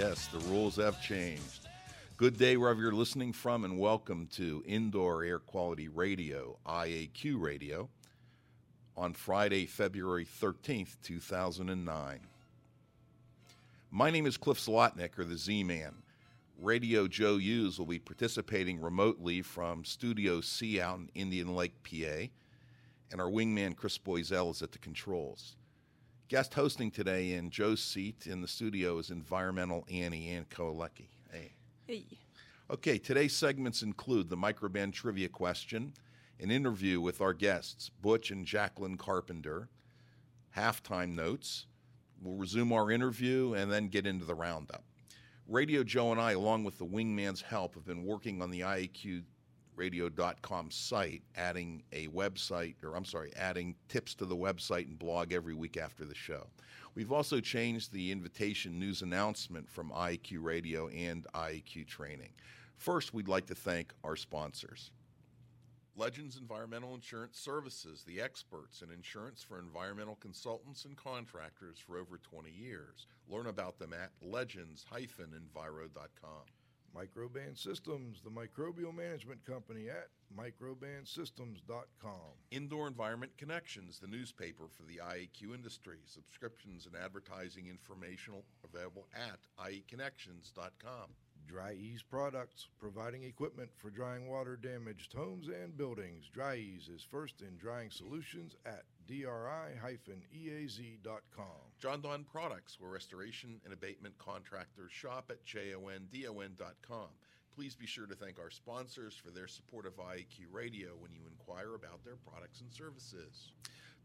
Yes, the rules have changed. Good day wherever you're listening from, and welcome to Indoor Air Quality Radio, IAQ Radio, on Friday, February 13th, 2009. My name is Cliff Zlotnick, or the Z Man. Radio Joe Hughes will be participating remotely from Studio C out in Indian Lake, PA, and our wingman Chris Boisel is at the controls. Guest hosting today in Joe's seat in the studio is environmental Annie Ann Kolecki. Hey. Hey. Okay, today's segments include the Microban trivia question, an interview with our guests, Butch and Jacqueline Carpenter, halftime notes. We'll resume our interview and then get into the roundup. Radio Joe and I, along with the Wingman's help, have been working on the IAQradio.com site, adding a website, or I'm sorry, adding tips to the website and blog every week after the show. We've also changed the invitation news announcement from IAQ Radio and IAQ Training. First, we'd like to thank our sponsors. Legends Environmental Insurance Services, the experts in insurance for environmental consultants and contractors for over 20 years. Learn about them at legends-enviro.com. Microban Systems, the microbial management company at microbansystems.com. Indoor Environment Connections, the newspaper for the IAQ industry. Subscriptions and advertising informational available at ieconnections.com. Dri-Eaz Products, providing equipment for drying water damaged homes and buildings. Dri-Eaz is first in drying solutions at dri-eaz.com. Jon-Don Products, where restoration and abatement contractors shop at jondon.com. Please be sure to thank our sponsors for their support of IAQ Radio when you inquire about their products and services.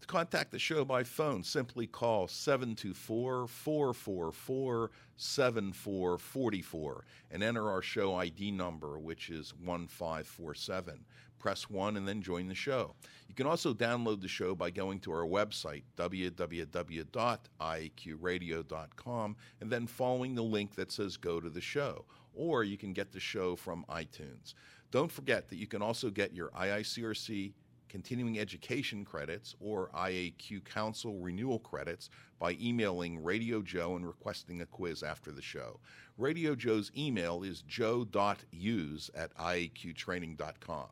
To contact the show by phone, simply call 724 444 7444 and enter our show ID number, which is 1547. Press 1 and then join the show. You can also download the show by going to our website, www.iaqradio.com, and then following the link that says Go to the Show. Or you can get the show from iTunes. Don't forget that you can also get your IICRC continuing education credits or IAQ Council renewal credits by emailing Radio Joe and requesting a quiz after the show. Radio Joe's email is joe.hughes at iaqtraining.com.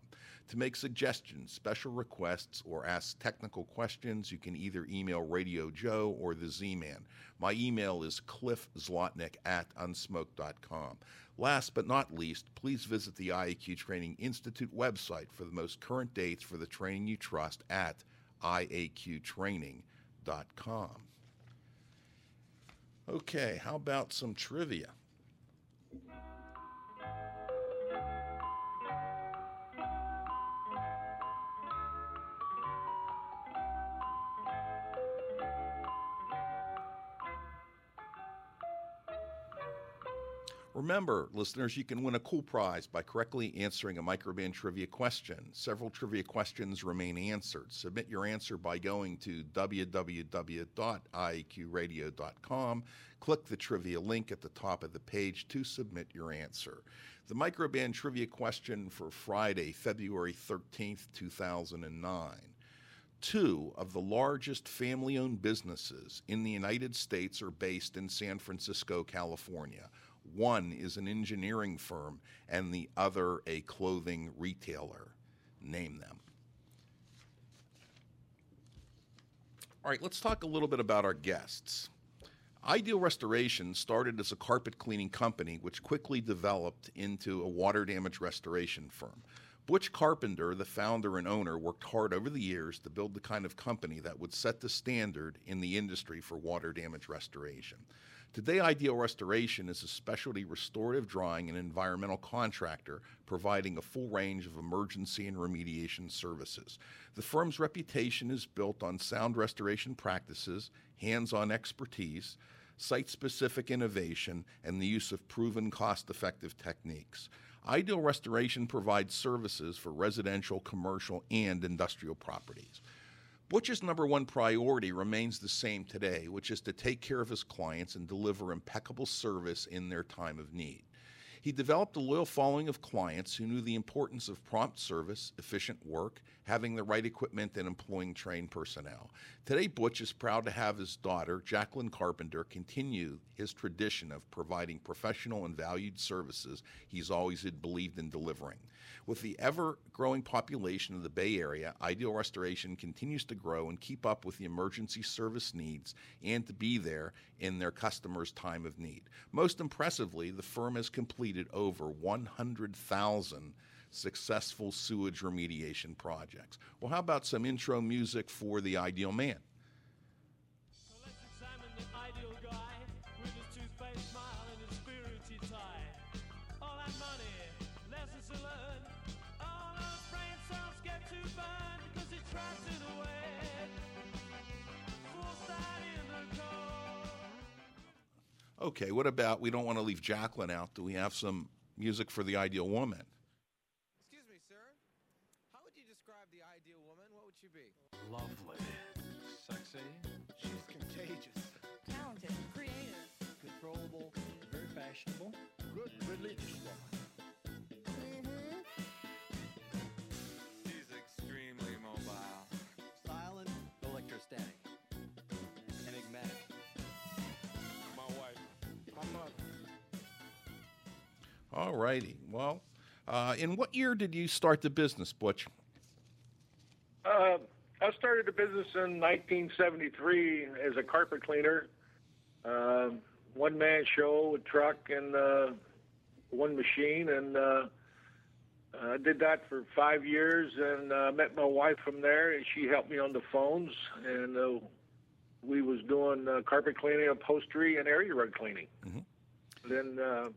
To make suggestions, special requests, or ask technical questions, you can either email Radio Joe or the Z Man. My email is cliffzlotnick at unsmoke.com. Last but not least, please visit the IAQ Training Institute website for the most current dates for the training you trust at iaqtraining.com. Okay, how about some trivia? Remember, listeners, you can win a cool prize by correctly answering a Microban trivia question. Several trivia questions remain answered. Submit your answer by going to www.iaqradio.com. Click the trivia link at the top of the page to submit your answer. The Microban trivia question for Friday, February 13th, 2009. Two of the largest family owned businesses in the United States are based in San Francisco, California. One is an engineering firm and the other a clothing retailer. Name them. All right, let's talk a little bit about our guests. Ideal Restoration started as a carpet cleaning company, which quickly developed into a water damage restoration firm. Butch Carpenter, the founder and owner, worked hard over the years to build the kind of company that would set the standard in the industry for water damage restoration. Today, Ideal Restoration is a specialty restorative drying and environmental contractor providing a full range of emergency and remediation services. The firm's reputation is built on sound restoration practices, hands on expertise, site specific innovation, and the use of proven cost effective techniques. Ideal Restoration provides services for residential, commercial, and industrial properties. Butch's number one priority remains the same today, which is to take care of his clients and deliver impeccable service in their time of need. He developed a loyal following of clients who knew the importance of prompt service, efficient work, having the right equipment, and employing trained personnel. Today, Butch is proud to have his daughter, Jacqueline Carpenter, continue his tradition of providing professional and valued services he's always believed in delivering. With the ever growing population of the Bay Area, Ideal Restoration continues to grow and keep up with the emergency service needs and to be there in their customers' time of need. Most impressively, the firm has completed over 100,000 successful sewage remediation projects. Well, how about some intro music for the ideal man? Okay, what about we don't want to leave Jacqueline out? Do we have some music for the ideal woman? Excuse me, sir. How would you describe the ideal woman? What would she be? Lovely. Sexy. She's contagious. talented, creative. Controllable. Very fashionable. Good religious woman. All righty. Well, uh, in what year did you start the business, Butch? Uh, I started the business in 1973 as a carpet cleaner. Uh, one man show, a truck, and uh, one machine. And uh, I did that for five years and uh, met my wife from there, and she helped me on the phones. And uh, we was doing uh, carpet cleaning, upholstery, and area rug cleaning. Then uh,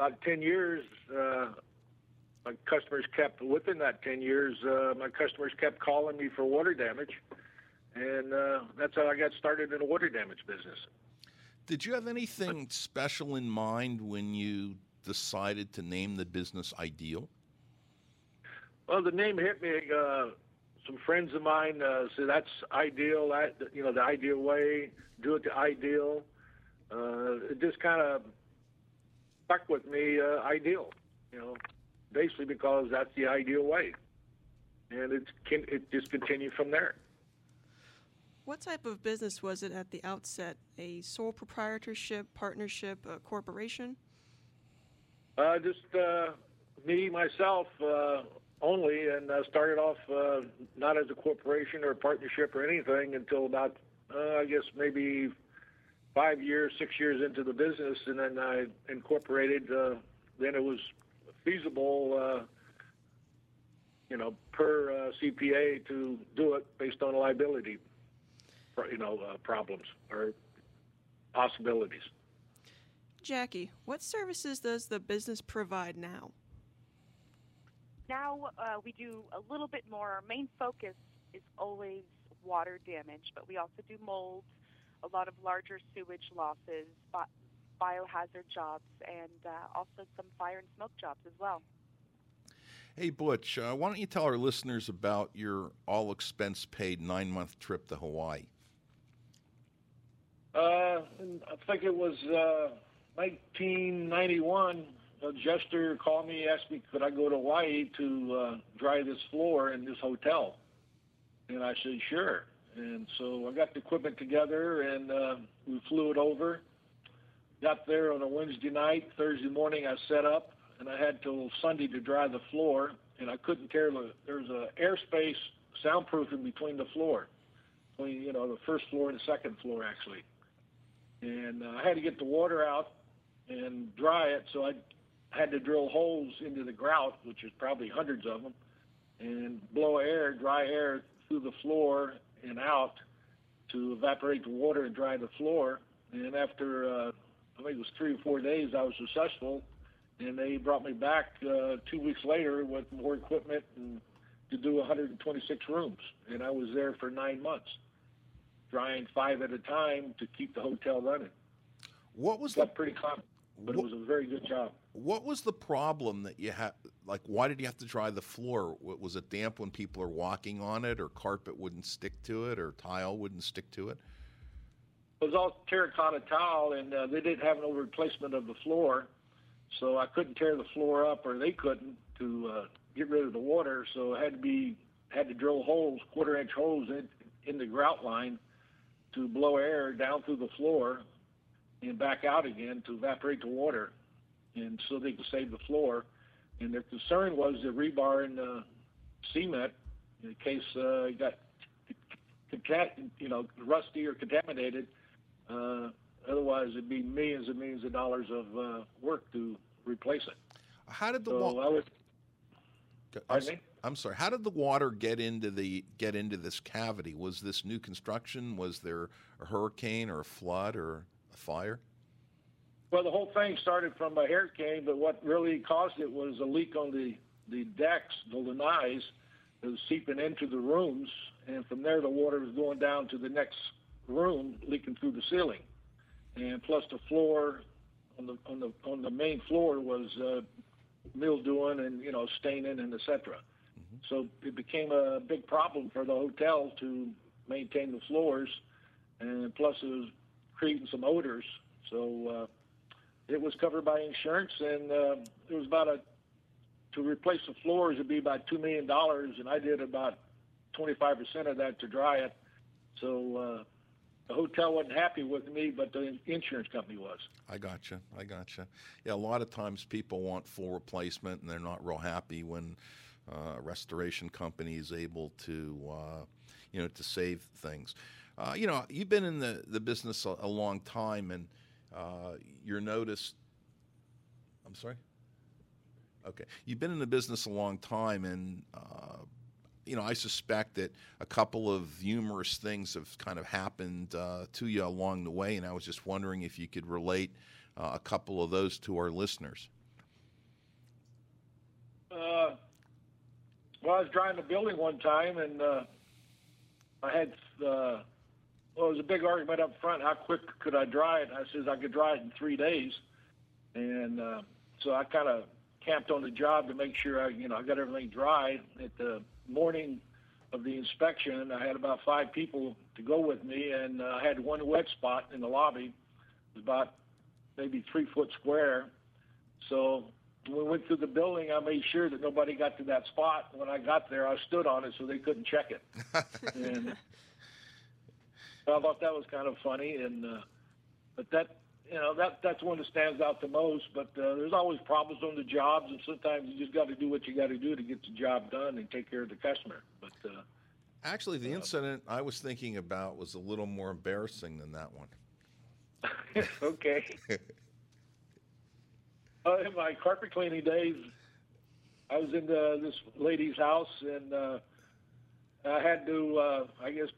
about 10 years, uh, my customers kept within that 10 years uh, my customers kept calling me for water damage. And uh, that's how i got started in the water damage business. Did you have anything special in mind when you decided to name the business Ideal? well the name hit me uh, some friends of mine uh, said that's ideal. That you know the ideal way. Do it the ideal. Uh, it just kind of stuck with me uh, ideal you know basically because that's the ideal way and it can it just continued from there What type of business was it at the outset? A sole proprietorship, partnership, a corporation? Uh, just uh, me, myself, uh, only, and I started off uh, not as a corporation or a partnership or anything until about, uh, I guess, maybe five years, six years into the business, and then I incorporated. Uh, then it was feasible, uh, you know, per uh, CPA to do it based on liability, you know, uh, problems or possibilities. Jackie, what services does the business provide now? Now uh, we do a little bit more. Our main focus is always water damage, but we also do mold, a lot of larger sewage losses, biohazard jobs, and uh, also some fire and smoke jobs as well. Hey, Butch, uh, why don't you tell our listeners about your all expense paid nine month trip to Hawaii? Uh, I think it was uh, 1991. A jester called me, asked me could I go to Hawaii to uh, dry this floor in this hotel, and I said sure. And so I got the equipment together, and uh, we flew it over. Got there on a Wednesday night. Thursday morning, I set up, and I had till Sunday to dry the floor, and I couldn't tear the. There's a airspace soundproofing between the floor, between you know the first floor and the second floor actually. and uh, I had to get the water out and dry it. So I had to drill holes into the grout, which is probably hundreds of them, and blow air, dry air through the floor and out to evaporate the water and dry the floor. And after uh, I think it was three or four days, I was successful, and they brought me back uh, two weeks later with more equipment and to do 126 rooms, and I was there for nine months, drying five at a time to keep the hotel running. What was the pretty common, but it was a very good job. What was the problem that you had? Like, why did you have to dry the floor? Was it damp when people are walking on it, or carpet wouldn't stick to it, or tile wouldn't stick to it? It was all terracotta tile, and uh, they didn't have no replacement of the floor, so I couldn't tear the floor up, or they couldn't to uh, get rid of the water. So I had to be had to drill holes, quarter inch holes in in the grout line to blow air down through the floor and back out again to evaporate the water, and so they could save the floor. And their concern was the rebar and uh, cement in case uh, it got you know rusty or contaminated. Uh, otherwise, it'd be millions and millions of dollars of uh, work to replace it. How did the So wa- was I'm? I'm sorry. How did the water get into the get into this cavity? Was this new construction? Was there a hurricane or a flood or a fire? Well, the whole thing started from a hurricane, but what really caused it was a leak on the, the decks, the lanais, that was seeping into the rooms, and from there the water was going down to the next room, leaking through the ceiling, and plus the floor on the on the on the main floor was uh, mildewing and you know staining and etc. So it became a big problem for the hotel to maintain the floors, and plus it was creating some odors. So uh, it was covered by insurance, and uh, it was about a to replace the floors would be about two million dollars, and I did about twenty five percent of that to dry it. So uh, the hotel wasn't happy with me, but the insurance company was. I gotcha. I gotcha. Yeah, a lot of times people want full replacement, and they're not real happy when uh, a restoration company is able to, uh, you know, to save things. Uh, you know, you've been in the the business a, a long time, and uh, you're noticed. I'm sorry. Okay, you've been in the business a long time, and uh, you know I suspect that a couple of humorous things have kind of happened uh, to you along the way, and I was just wondering if you could relate uh, a couple of those to our listeners. Uh, well, I was driving a building one time, and uh, I had uh, well, it was a big argument up front. How quick could I dry it? I says I could dry it in three days, and uh, so I kind of camped on the job to make sure I, you know, I got everything dry. At the morning of the inspection, I had about five people to go with me, and uh, I had one wet spot in the lobby. It was about maybe three foot square. So when we went through the building, I made sure that nobody got to that spot. When I got there, I stood on it so they couldn't check it. and I thought that was kind of funny. And uh, but that you know that that's one that stands out the most. But uh, there's always problems on the jobs, and sometimes you just got to do what you got to do to get the job done and take care of the customer. But uh, Actually, the incident I was thinking about was a little more embarrassing than that one. okay. Uh, in my carpet cleaning days, I was in the, this lady's house, and uh, I had to, uh, I guess,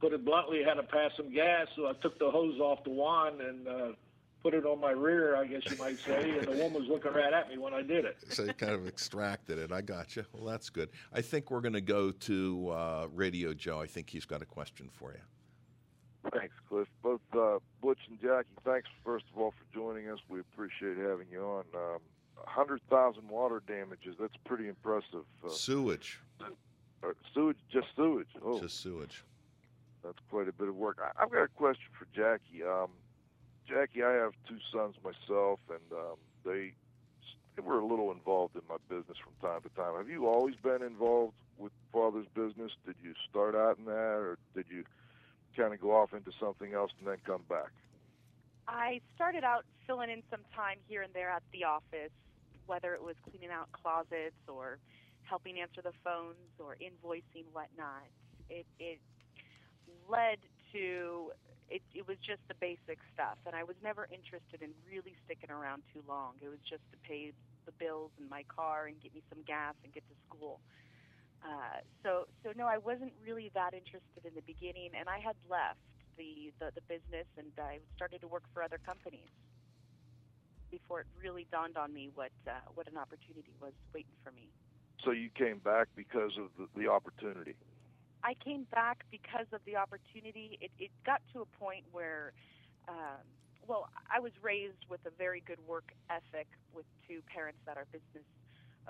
put it bluntly, had to pass some gas. So I took the hose off the wand and uh, put it on my rear, I guess you might say. And the woman was looking right at me when I did it. so you kind of extracted it. I got you. Well, that's good. I think we're going to go to uh, Radio Joe. I think he's got a question for you. Thanks, Cliff. Both uh, Butch and Jackie, thanks first of all for joining us. We appreciate having you on. Um, 100,000 water damages, that's pretty impressive. Uh, Sewage. uh, sewage, just sewage. Oh, Just sewage. That's quite a bit of work. I, I've got a question for Jackie. Um, Jackie, I have two sons myself, and um, they, they were a little involved in my business from time to time. Have you always been involved with father's business? Did you start out in that, or did you kind of go off into something else and then come back? I started out filling in some time here and there at the office, whether it was cleaning out closets or helping answer the phones or invoicing whatnot. It, it led to it, it was just the basic stuff, and I was never interested in really sticking around too long. It was just to pay the bills in my car and get me some gas and get to school. Uh, so, so no, I wasn't really that interested in the beginning, and I had left the, the, the business and I started to work for other companies before it really dawned on me what uh, what an opportunity was waiting for me. So you came back because of the, the opportunity. I came back because of the opportunity. It, it got to a point where, um, well, I was raised with a very good work ethic with two parents that are business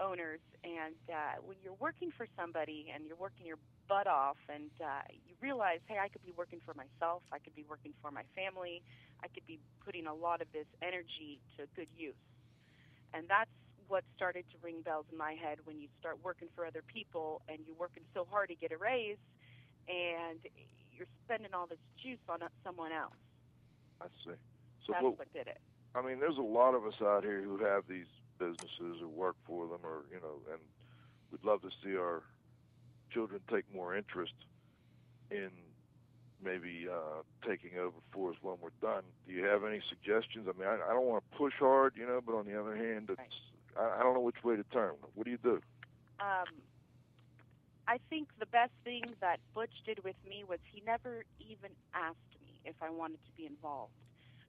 owners. And uh, when you're working for somebody and you're working your butt off, and uh, you realize, hey, I could be working for myself, I could be working for my family, I could be putting a lot of this energy to good use. And that's what started to ring bells in my head when you start working for other people and you're working so hard to get a raise and you're spending all this juice on someone else. I see. So That's what, what did it. I mean, there's a lot of us out here who have these businesses or work for them, or you know, and we'd love to see our children take more interest in maybe uh, taking over for us when we're done. Do you have any suggestions? I mean, I, I don't want to push hard, you know, but on the other hand, it's, I, don't know which way to turn. What do you do? Um, I think the best thing that Butch did with me was he never even asked me if I wanted to be involved,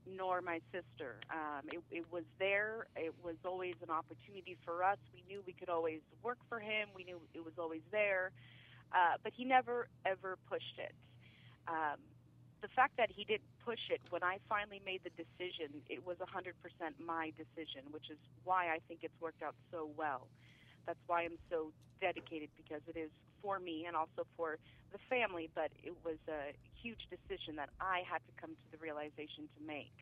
nor my sister. Um, it, it was there. It was always an opportunity for us. We knew we could always work for him. We knew it was always there. Uh, but he never, ever pushed it. Um, the fact that he didn't push it when I finally made the decision, it was 100% my decision, which is why I think it's worked out so well. That's why I'm so dedicated because it is for me and also for the family, but it was a huge decision that I had to come to the realization to make.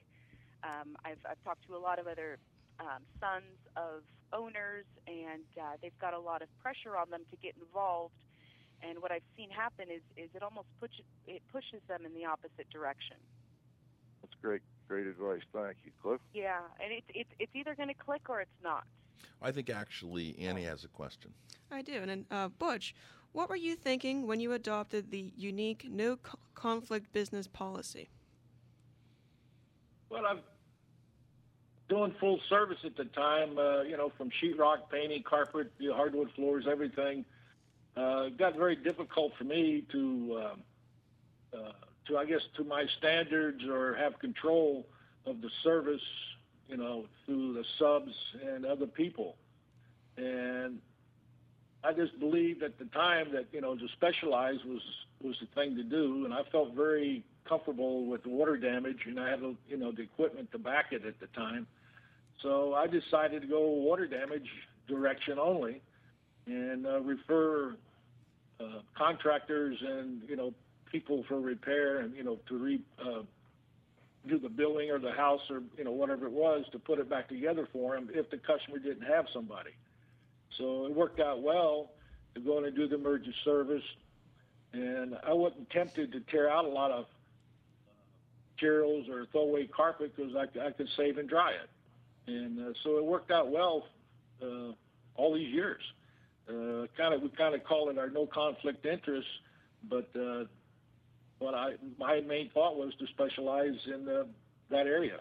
Um, I've, I've talked to a lot of other um, sons of owners, and uh, they've got a lot of pressure on them to get involved. And what I've seen happen is, is it almost push, it pushes them in the opposite direction. That's great, great advice. Thank you, Cliff. Yeah, and it's it's it's either going to click or it's not. I think actually Annie has a question. I do. And then, uh, Butch, what were you thinking when you adopted the unique no co- conflict business policy? Well, I'm doing full service at the time. Uh, you know, from sheetrock, painting, carpet, hardwood floors, everything. Uh, it got very difficult for me to, um, uh, to I guess, to my standards or have control of the service. You know, through the subs and other people, and I just believed at the time that you know to specialize was was the thing to do, and I felt very comfortable with water damage, and I had you know the equipment to back it at the time. So I decided to go water damage direction only, and uh, refer uh, contractors and you know people for repair and you know to re, uh, do the building or the house or you know whatever it was to put it back together for them if the customer didn't have somebody. So it worked out well to go in and do the emergency service, and I wasn't tempted to tear out a lot of materials or throw away carpet because I, I could save and dry it, and uh, so it worked out well uh, all these years. Uh, kind of we kind of call it our no conflict interest, but uh, what I my main thought was to specialize in the, that area.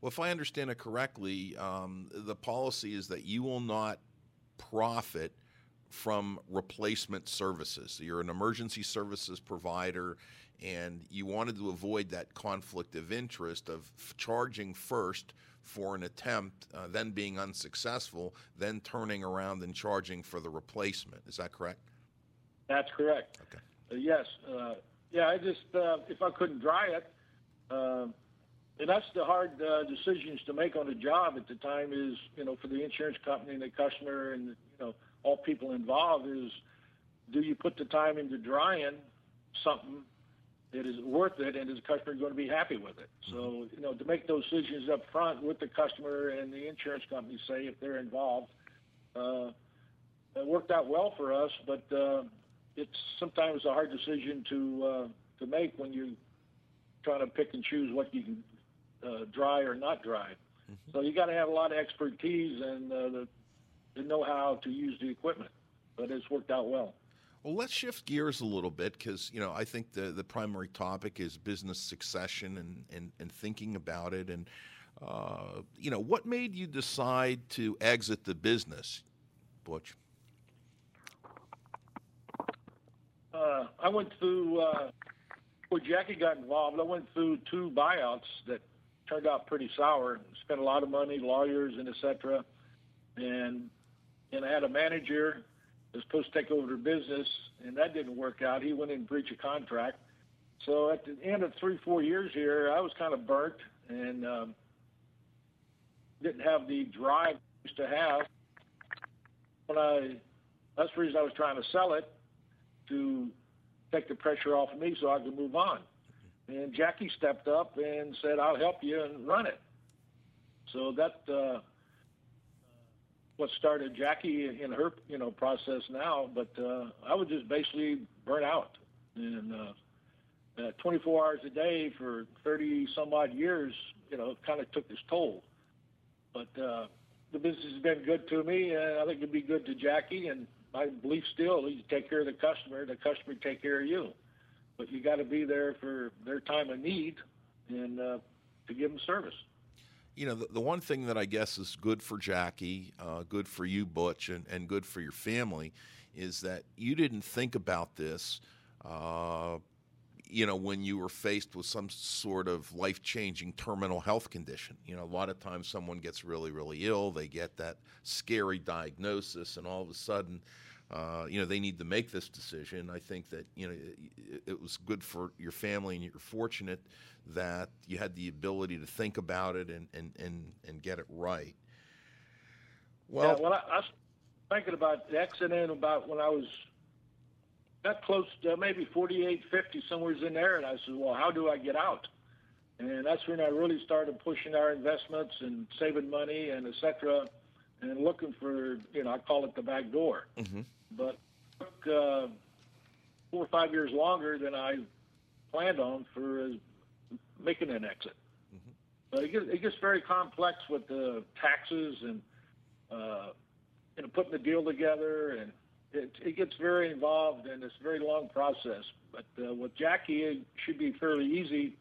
Well, if I understand it correctly, um, the policy is that you will not profit from replacement services. You're an emergency services provider, and you wanted to avoid that conflict of interest of f- charging first for an attempt, uh, then being unsuccessful, then turning around and charging for the replacement. Is that correct? That's correct. Okay. Uh, yes. Uh, yeah. I just uh, if I couldn't dry it, uh, and that's the hard uh, decisions to make on a job at the time. Is you know for the insurance company and the customer and you know all people involved is do you put the time into drying something that is worth it and is the customer going to be happy with it? So you know to make those decisions up front with the customer and the insurance company, say if they're involved. Uh, it worked out well for us, but uh, it's sometimes a hard decision to uh, to make when you're trying to pick and choose what you can uh, dry or not dry. So you got to have a lot of expertise and uh, the, the know-how to use the equipment. But it's worked out well. Well, let's shift gears a little bit because you know I think the the primary topic is business succession and and, and thinking about it and uh, you know what made you decide to exit the business, Butch? Uh, I went through uh, Jackie got involved. I went through two buyouts that turned out pretty sour. Spent a lot of money, lawyers, and etc. And and I had a manager was supposed to take over the business, and that didn't work out. He went in breach of contract. So at the end of three, four years here, I was kind of burnt and um, didn't have the drive I used to have. When I, that's the reason I was trying to sell it to take the pressure off of me so I could move on. And Jackie stepped up and said, "I'll help you and run it." So that uh, what started Jackie in her you know process now. But uh, I was just basically burnt out, and uh, uh, 24 hours a day for 30 some odd years, you know, kind of took its toll. But uh, the business has been good to me, and I think it'd be good to Jackie. And my belief still you take care of the customer, the customer take care of you. But you got to be there for their time of need and uh, to give them service. You know, the, the one thing that I guess is good for Jackie, uh, good for you, Butch, and, and good for your family is that you didn't think about this, uh, you know, when you were faced with some sort of life changing terminal health condition. You know, a lot of times someone gets really, really ill, they get that scary diagnosis, and all of a sudden, uh, you know, they need to make this decision. I think that, you know, it, it, was good for your family and you're fortunate that you had the ability to think about it and, and, and, and get it right. Well, yeah, well, I, I was thinking about the accident about when I was that close to maybe 48, 50, somewhere's in there. And I said, well, how do I get out? And that's when I really started pushing our investments and saving money and et cetera and looking for, you know, I call it the back door. Mm-hmm. But it took uh, four or five years longer than I planned on for uh, making an exit. Mm-hmm. But it gets, it gets very complex with the taxes and, uh, you know, putting the deal together and it, it gets very involved and it's a very long process. But uh, with Jackie, it should be fairly easy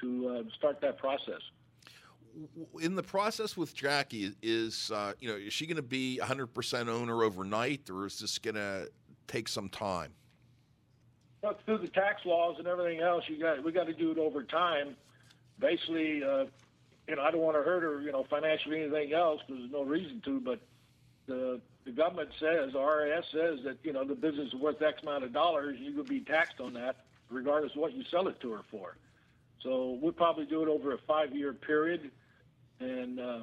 to uh, start that process. In the process with Jackie, is uh, you know is she going to be 100% owner overnight, or is this going to take some time? Well, through the tax laws and everything else, you got we got to do it over time. Basically, uh, you know, I don't want to hurt her, you know, financially anything else because there's no reason to. But the the government says, IRS says that you know the business is worth X amount of dollars, you could be taxed on that, regardless of what you sell it to her for. So we'll probably do it over a five-year period, and uh,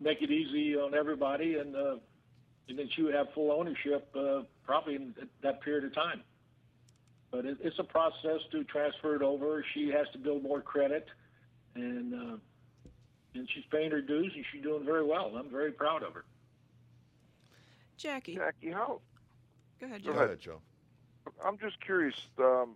make it easy on everybody, and uh, and then she would have full ownership uh, probably in that period of time. But it, it's a process to transfer it over. She has to build more credit, and uh, and she's paying her dues, and she's doing very well. I'm very proud of her. Jackie. Jackie, how? Go ahead, Joe. Go ahead, Joe. I'm just curious. Um,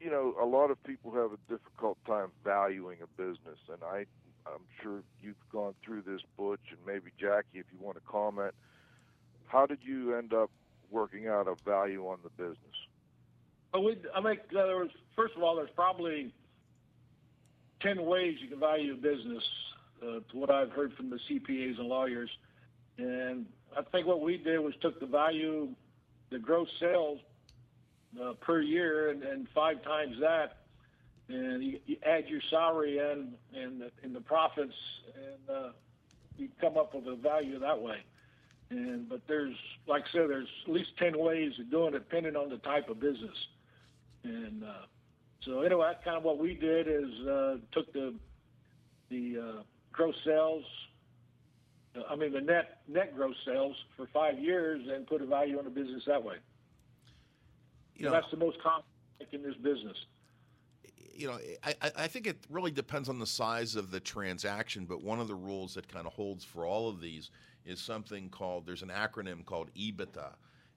you know, a lot of people have a difficult time valuing a business, and I, I'm sure you've gone through this, Butch, and maybe Jackie, if you want to comment. How did you end up working out a value on the business? Well, we, I make uh, there was first of all, there's probably ten ways you can value a business. Uh, to what I've heard from the CPAs and lawyers, and I think what we did was took the value, the gross sales uh, per year, and, and five times that, and you, you add your salary in and the, and the profits, and uh, you come up with a value that way. And but there's, like I said, there's at least ten ways of doing it, depending on the type of business. And uh, so anyway, that's kind of what we did is uh, took the the uh, gross sales I mean, the net net gross sales for five years and put a value on the business that way. You know, that's the most common in this business. You know, I, I think it really depends on the size of the transaction, but one of the rules that kind of holds for all of these is something called there's an acronym called EBITDA,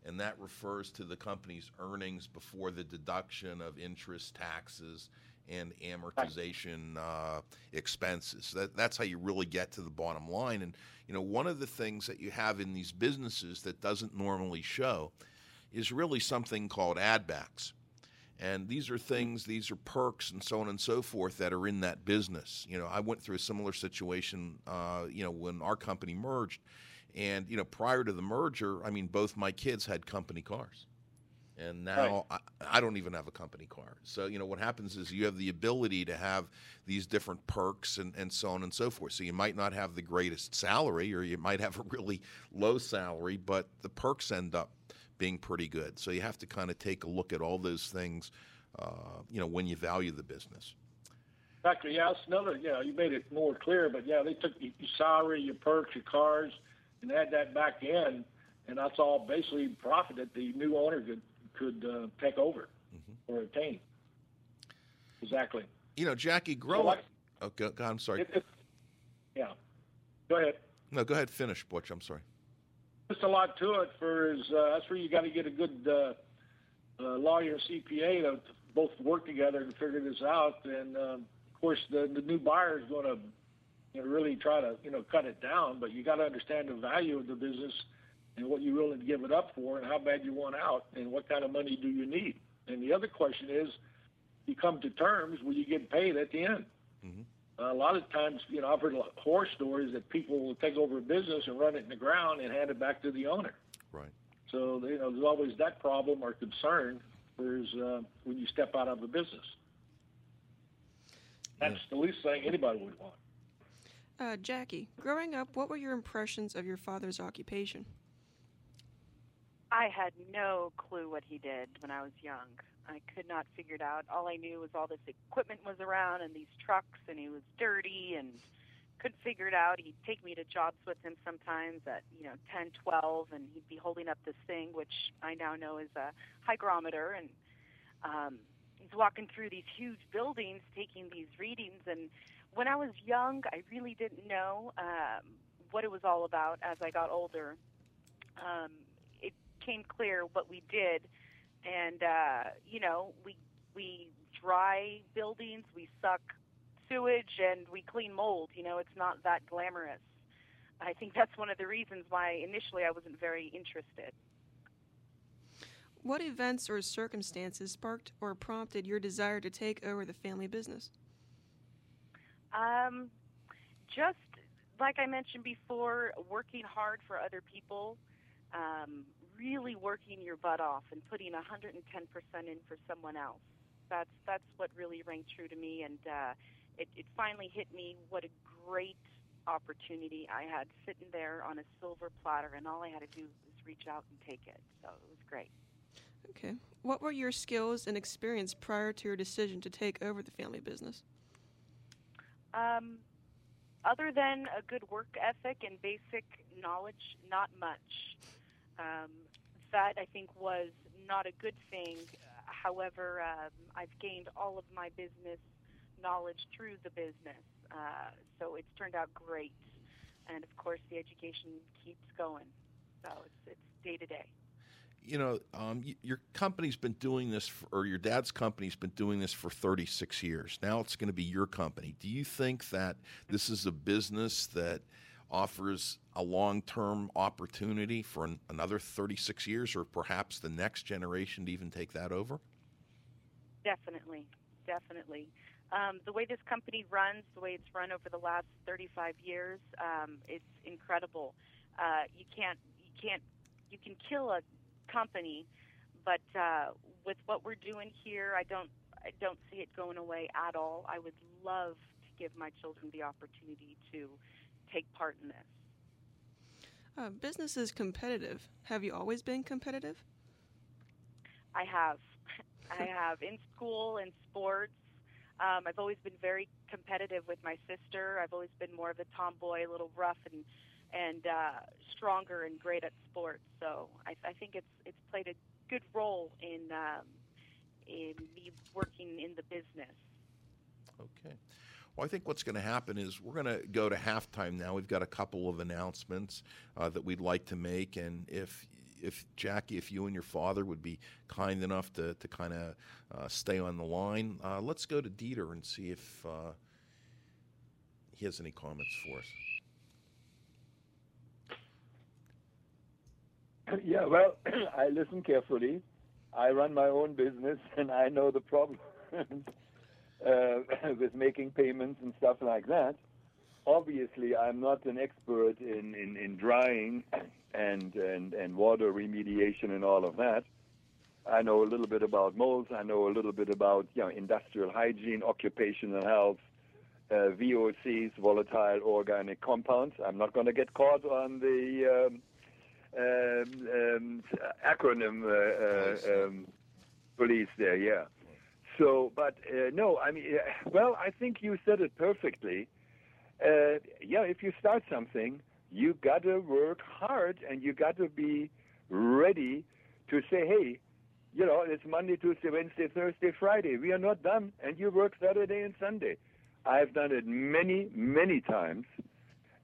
and that refers to the company's earnings before the deduction of interest, taxes, and amortization uh, expenses. That, that's how you really get to the bottom line. And you know, one of the things that you have in these businesses that doesn't normally show is really something called ad backs. And these are things, these are perks and so on and so forth that are in that business. You know, I went through a similar situation, uh, you know, when our company merged. And, you know, prior to the merger, I mean, both my kids had company cars. And now I, I don't even have a company car. So, you know, what happens is you have the ability to have these different perks and, and so on and so forth. So you might not have the greatest salary or you might have a really low salary, but the perks end up being pretty good. So you have to kind of take a look at all those things, uh, you know, when you value the business. Exactly. Yeah, that's another. Yeah, you made it more clear. But yeah, they took your salary, your perks, your cars, and add that back in, and that's all basically profit that the new owner could could uh, take over or obtain. Exactly. You know, Jackie, grow So up. like- Oh, go, go- I'm sorry. It, it, yeah. Go ahead. No, go ahead. Finish, Butch. I'm sorry. Just a lot to it. For is uh, that's where you got to get a good uh, uh, lawyer, CPA to both work together to figure this out. And um, of course, the the new buyer is going to you know, really try to you know cut it down. But you got to understand the value of the business and what you're willing to give it up for, and how bad you want out, and what kind of money do you need. And the other question is, you come to terms will you get paid at the end? Uh, a lot of times, you know, I've heard horror stories that people will take over a business and run it in the ground and hand it back to the owner. Right. So you know, there's always that problem or concern. Whereas uh, when you step out of a business, that's the least thing anybody would want. Uh, Jackie, growing up, what were your impressions of your father's occupation? I had no clue what he did when I was young. I could not figure it out. All I knew was all this equipment was around and these trucks, and he was dirty and couldn't figure it out. He'd take me to jobs with him sometimes at you know 10, 12, and he'd be holding up this thing, which I now know is a hygrometer, and um, he's walking through these huge buildings, taking these readings. And when I was young, I really didn't know um, what it was all about. As I got older, um, it came clear what we did, and uh, you know, we we dry buildings, we suck sewage, and we clean mold. You know, it's not that glamorous. I think that's one of the reasons why initially I wasn't very interested. What events or circumstances sparked or prompted your desire to take over the family business? Um, just like I mentioned before, working hard for other people, um, really working your butt off and putting 110% in for someone else. That's that's what really rang true to me, and uh, it, it finally hit me what a great opportunity I had sitting there on a silver platter, and all I had to do was reach out and take it. So it was great. Okay. What were your skills and experience prior to your decision to take over the family business? Um, other than a good work ethic and basic knowledge, not much. Um, that I think was not a good thing. However, um, I've gained all of my business knowledge through the business, uh, so it's turned out great. And of course, the education keeps going, so it's it's day to day. You know, um, your company's been doing this, for, or your dad's company's been doing this for 36 years. Now it's going to be your company. Do you think that this is a business that offers a long term opportunity for an, another 36 years, or perhaps the next generation to even take that over? Definitely, definitely. Um, the way this company runs, the way it's run over the last 35 years, um, it's incredible. Uh, you can't, you can't, you can kill a company, but uh, with what we're doing here, I don't, I don't see it going away at all. I would love to give my children the opportunity to take part in this. Uh, business is competitive. Have you always been competitive? I have. I have in school, in sports. Um, I've always been very competitive with my sister. I've always been more of a tomboy, a little rough and and uh, stronger and great at sports. So I, I think it's it's played a good role in um, in me working in the business. Okay. Well, I think what's going to happen is we're going to go to halftime now. We've got a couple of announcements uh, that we'd like to make, and if if Jackie, if you and your father would be kind enough to to kind of uh, stay on the line, uh, let's go to Dieter and see if uh, he has any comments for us. yeah, well, I listen carefully. I run my own business, and I know the problems uh, with making payments and stuff like that. Obviously, I'm not an expert in, in, in drying and, and, and water remediation and all of that. I know a little bit about molds. I know a little bit about you know industrial hygiene, occupational health, uh, VOCs, volatile organic compounds. I'm not going to get caught on the um, um, um, acronym uh, uh, um, police there. Yeah. So, but uh, no, I mean, well, I think you said it perfectly. Uh, yeah, if you start something, you got to work hard and you got to be ready to say, hey, you know, it's Monday, Tuesday, Wednesday, Thursday, Friday. We are not done, and you work Saturday and Sunday. I've done it many, many times,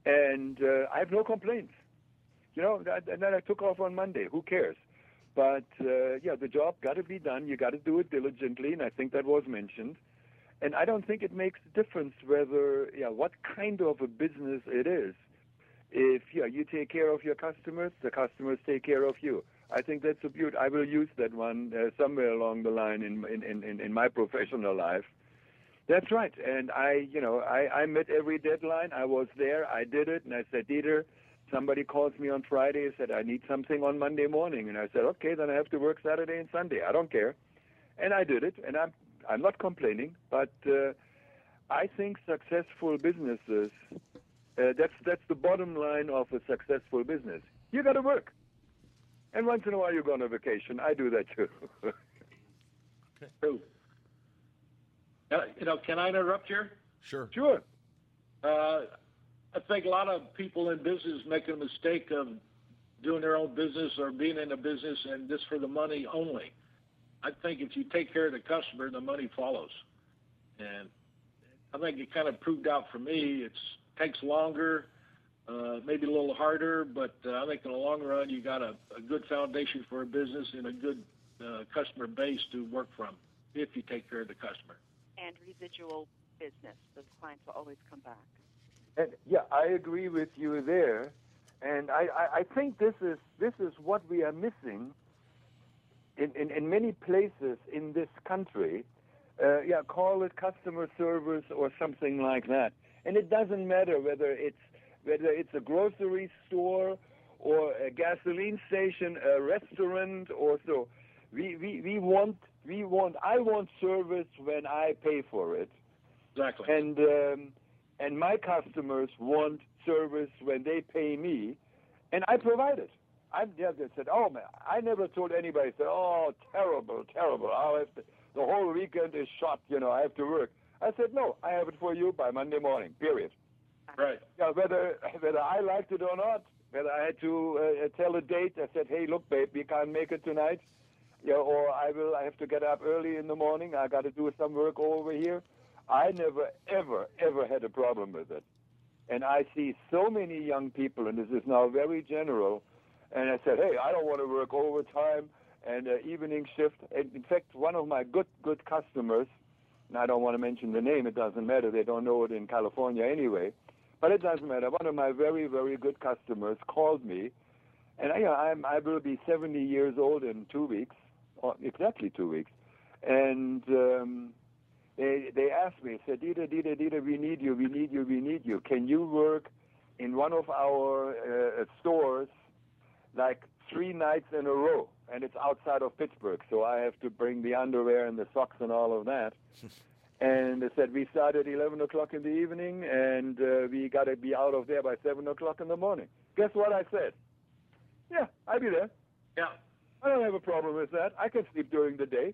and uh, I have no complaints. You know, and then I took off on Monday. Who cares? But uh, yeah, the job got to be done. You got to do it diligently, and I think that was mentioned. And I don't think it makes a difference whether, yeah, what kind of a business it is. If yeah, you take care of your customers, the customers take care of you. I think that's a beauty. I will use that one uh, somewhere along the line in, in, in, in my professional life. That's right. And I, you know, I, I met every deadline. I was there. I did it. And I said, Dieter, somebody calls me on Friday and said, I need something on Monday morning. And I said, okay, then I have to work Saturday and Sunday. I don't care. And I did it. And I'm, I'm not complaining. But uh, I think successful businesses, uh, that's, that's the bottom line of a successful business. You got to work. And once in a while you go on a vacation. I do that too. True. Uh, you know, can I interrupt here? Sure. Sure. Uh, I think a lot of people in business make a mistake of doing their own business or being in a business and just for the money only. I think if you take care of the customer, the money follows. And I think it kind of proved out for me. It takes longer, uh, maybe a little harder, but uh, I think in the long run, you got a, a good foundation for a business and a good uh, customer base to work from if you take care of the customer. And residual business. Those clients will always come back. And yeah, I agree with you there. And I, I, I think this is this is what we are missing in, in, in many places in this country. Uh, yeah, call it customer service or something like that. And it doesn't matter whether it's whether it's a grocery store or a gasoline station, a restaurant or so. We, we, we want we want I want service when I pay for it. Exactly. And um, and my customers want service when they pay me, and I provide it. I yeah, they said, oh man, I never told anybody said, oh terrible, terrible. I have to, the whole weekend is shot. You know, I have to work. I said, no, I have it for you by Monday morning. Period. Right. Yeah, whether whether I liked it or not, whether I had to uh, tell a date, I said, hey, look, babe, we can't make it tonight. Yeah, or I will. I have to get up early in the morning. I got to do some work over here. I never, ever, ever had a problem with it. And I see so many young people, and this is now very general. And I said, hey, I don't want to work overtime and uh, evening shift. And in fact, one of my good, good customers, and I don't want to mention the name. It doesn't matter. They don't know it in California anyway. But it doesn't matter. One of my very, very good customers called me, and I, I'm, I will be 70 years old in two weeks, or exactly two weeks. And um, they they asked me, said, Dieter, Dieter, Dieter, we need you, we need you, we need you. Can you work in one of our uh, stores like three nights in a row? And it's outside of Pittsburgh, so I have to bring the underwear and the socks and all of that. and they said we start at 11 o'clock in the evening, and uh, we got to be out of there by 7 o'clock in the morning. Guess what I said? Yeah, I'll be there. Yeah. I don't have a problem with that. I can sleep during the day.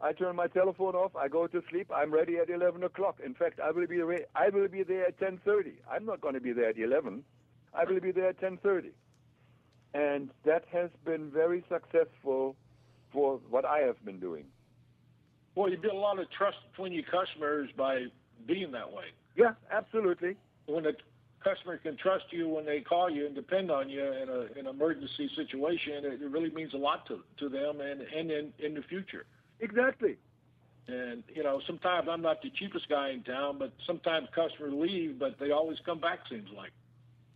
I turn my telephone off. I go to sleep. I'm ready at 11 o'clock. In fact, I will be re- I will be there at 10:30. I'm not going to be there at 11. I will be there at 10:30, and that has been very successful for what I have been doing. Well, you build a lot of trust between your customers by being that way. Yeah, absolutely. When a customer can trust you when they call you and depend on you in a in an emergency situation, it, it really means a lot to to them and and in in the future. Exactly. And you know, sometimes I'm not the cheapest guy in town, but sometimes customers leave, but they always come back. Seems like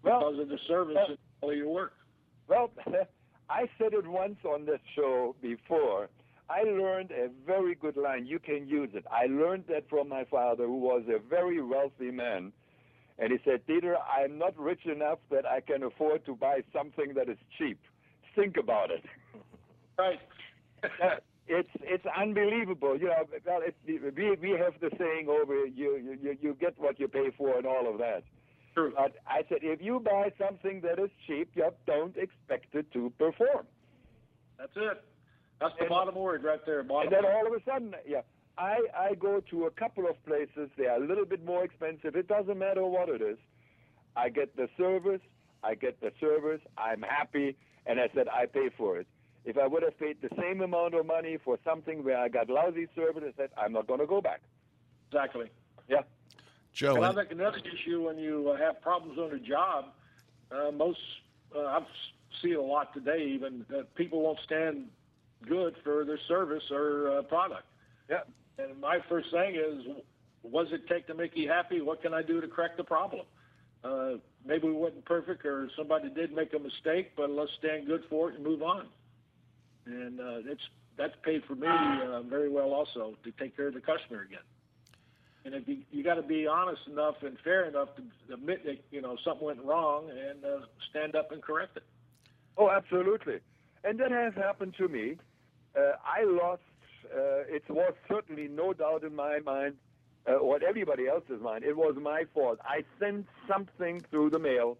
Well, because of the service uh, and all your work. Well, I said it once on this show before. I learned a very good line. You can use it. I learned that from my father, who was a very wealthy man. And he said, Dieter, I'm not rich enough that I can afford to buy something that is cheap. Think about it. Right. it's it's unbelievable. You know, well, it, we we have the saying over you you you get what you pay for and all of that. True. But I said if you buy something that is cheap, you don't expect it to perform. That's it. That's the bottom word right there. Bottom And then all of a sudden, yeah, I I go to a couple of places. They are a little bit more expensive. It doesn't matter what it is. I get the service. I get the service. I'm happy, and I said I pay for it. If I would have paid the same amount of money for something where I got lousy service, I said I'm not going to go back. Exactly. Yeah. Joe, and I think another issue when you uh, have problems on a job, uh, most uh, I've seen a lot today. Even that people won't stand good for their service or uh, product. Yeah. And my first thing is, what does it take to make you happy? What can I do to correct the problem? Uh, maybe we wasn't perfect, or somebody did make a mistake, but let's stand good for it and move on. And uh, it's that's paid for me uh, very well also to take care of the customer again. And if you you got to be honest enough and fair enough to admit that you know something went wrong and uh, stand up and correct it. Oh, absolutely. And that has happened to me. Uh, I lost, uh, it was certainly no doubt in my mind, uh, or everybody else's mind, it was my fault. I sent something through the mail,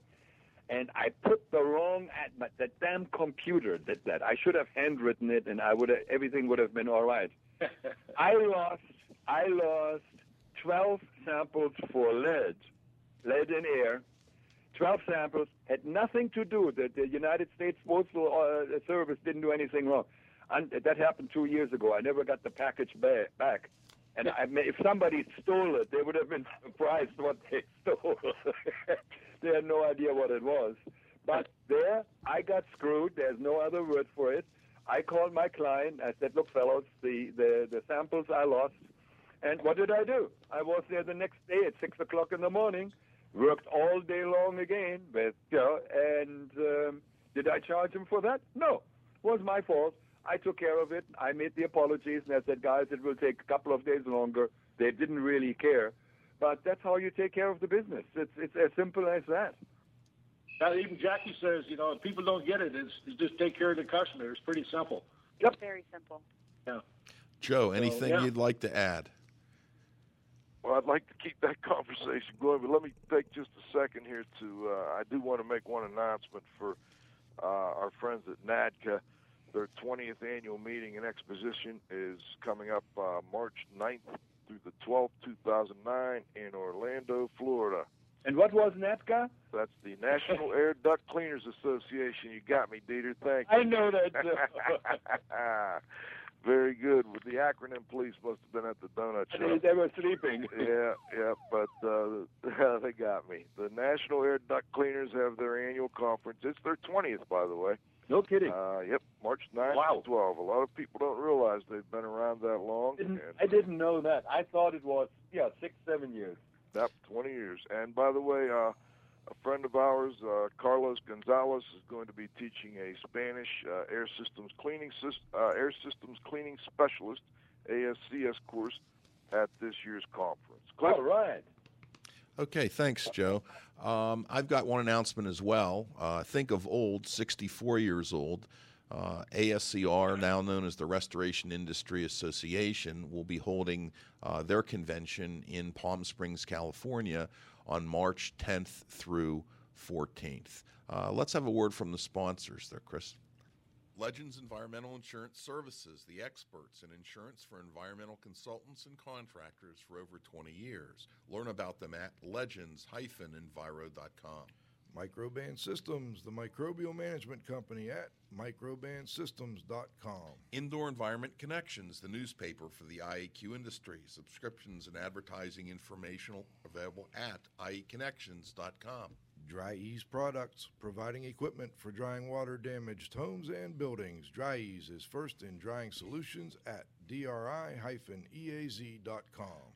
and I put the wrong, ad- but the damn computer did that. I should have handwritten it, and I would have, everything would have been all right. I lost, I lost 12 samples for lead, lead in air, 12 samples had nothing to do. The, the United States Postal uh, Service didn't do anything wrong. And that happened two years ago. I never got the package ba- back. And I if somebody stole it, they would have been surprised what they stole. They had no idea what it was. But there, I got screwed. There's no other word for it. I called my client. I said, "Look, fellows, the, the, the samples I lost." And what did I do? I was there the next day at six o'clock in the morning worked all day long again with you know, and um, did I charge him for that? No, it was my fault. I took care of it. I made the apologies and I said, guys, it will take a couple of days longer. They didn't really care, but that's how you take care of the business. It's it's as simple as that. Now, even Jackie says, you know, if people don't get it, it's, it's just take care of the customer. It's pretty simple. Yep. Very simple. Yeah. Joe, anything yeah. you'd like to add? Well, I'd like to keep that conversation going, but let me take just a second here to. Uh, I do want to make one announcement for uh, our friends at NADCA. Their 20th annual meeting and exposition is coming up uh, March 9th through the 12th, 2009, in Orlando, Florida. And what was NADCA? That's the National Air Duct Cleaners Association. You got me, Dieter. Thank you. I know that. Very good. With the acronym, police must have been at the donut shop. they were sleeping. yeah, yeah, but uh, they got me. The National Air Duct Cleaners have their annual conference. It's their 20th, by the way. No kidding. Uh, yep, March 9th Wow. to 12. A lot of people don't realize they've been around that long. Didn't, and I didn't know that. I thought it was yeah six seven years. Yep, 20 years. And by the way, uh, a friend of ours, uh, Carlos Gonzalez, is going to be teaching a Spanish uh, air systems cleaning uh, air systems cleaning specialist ASCS course at this year's conference. Cliff? All right. Okay, thanks, Joe. Um, I've got one announcement as well. Uh, think of old, 64 years old. Uh, ASCR, now known as the Restoration Industry Association, will be holding uh, their convention in Palm Springs, California on March 10th through 14th. Uh, let's have a word from the sponsors there, Chris. Legends Environmental Insurance Services, the experts in insurance for environmental consultants and contractors for over 20 years. Learn about them at legends-enviro.com. Microban Systems, the microbial management company at microbansystems.com. Indoor Environment Connections, the newspaper for the IAQ industry. Subscriptions and advertising informational available at ieconnections.com. Dri-Eaz Products, providing equipment for drying water damaged homes and buildings. Dri-Eaz is first in drying solutions at dri-eaz.com.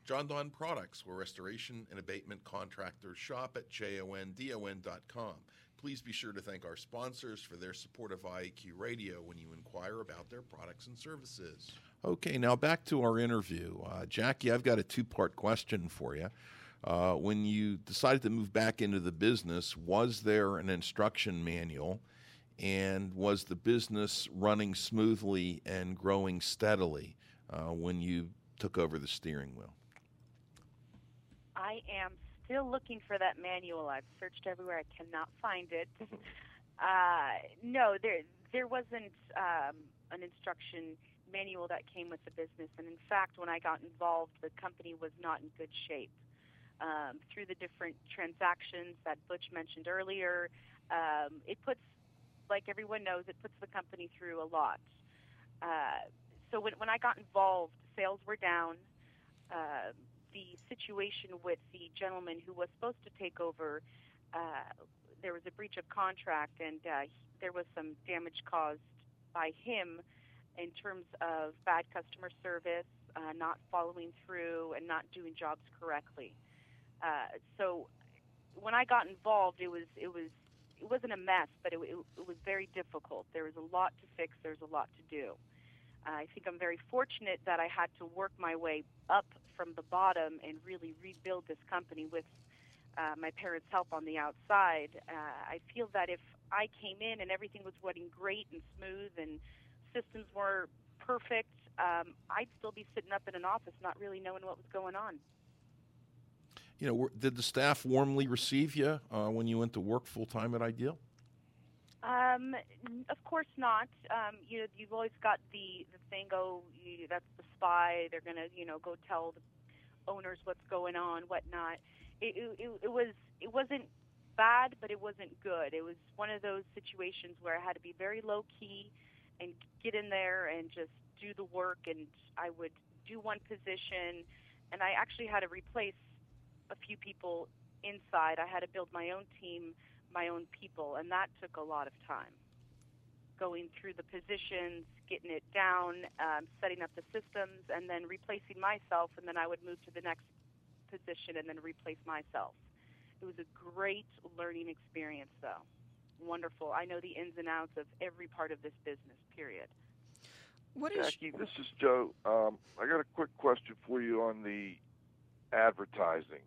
Jon-Don Products, where restoration and abatement contractors shop at jondon.com. please be sure to thank our sponsors for their support of IAQ Radio when you inquire about their products and services. Okay, now back to our interview. Uh, Jackie, I've got a two part question for you. Uh, when you decided to move back into the business, was there an instruction manual? And was the business running smoothly and growing steadily uh, when you took over the steering wheel? I am still looking for that manual. I've searched everywhere. I cannot find it. uh, no, there there wasn't um, an instruction manual that came with the business, and in fact, when I got involved, the company was not in good shape. Um, through the different transactions that Butch mentioned earlier, um, it puts, like everyone knows, it puts the company through a lot. Uh, so when, when I got involved, sales were down. Uh, the situation with the gentleman who was supposed to take over, uh, there was a breach of contract, and uh, there was some damage caused by him in terms of bad customer service, uh, not following through, and not doing jobs correctly. Uh, so when I got involved, it was it was it wasn't a mess, but it, it, it was very difficult. There was a lot to fix. There's a lot to do. Uh, I think I'm very fortunate that I had to work my way up from the bottom and really rebuild this company with uh, my parents' help on the outside. Uh, I feel that if I came in and everything was running great and smooth and systems were perfect, um, I'd still be sitting up in an office not really knowing what was going on. You know, did the staff warmly receive you uh, when you went to work full time at Ideal? Um, of course not. Um, you know, you've always got the the thing. Oh, you, that's the spy. They're gonna, you know, go tell the owners what's going on, whatnot. It, it, it was it wasn't bad, but it wasn't good. It was one of those situations where I had to be very low key and get in there and just do the work. And I would do one position, and I actually had to replace a few people inside. I had to build my own team, my own people, and that took a lot of time. Going through the positions, getting it down, um, setting up the systems, and then replacing myself, and then I would move to the next position and then replace myself. It was a great learning experience, though. Wonderful. I know the ins and outs of every part of this business, period. What is Jackie, this is Joe. Um, I got a quick question for you on the advertising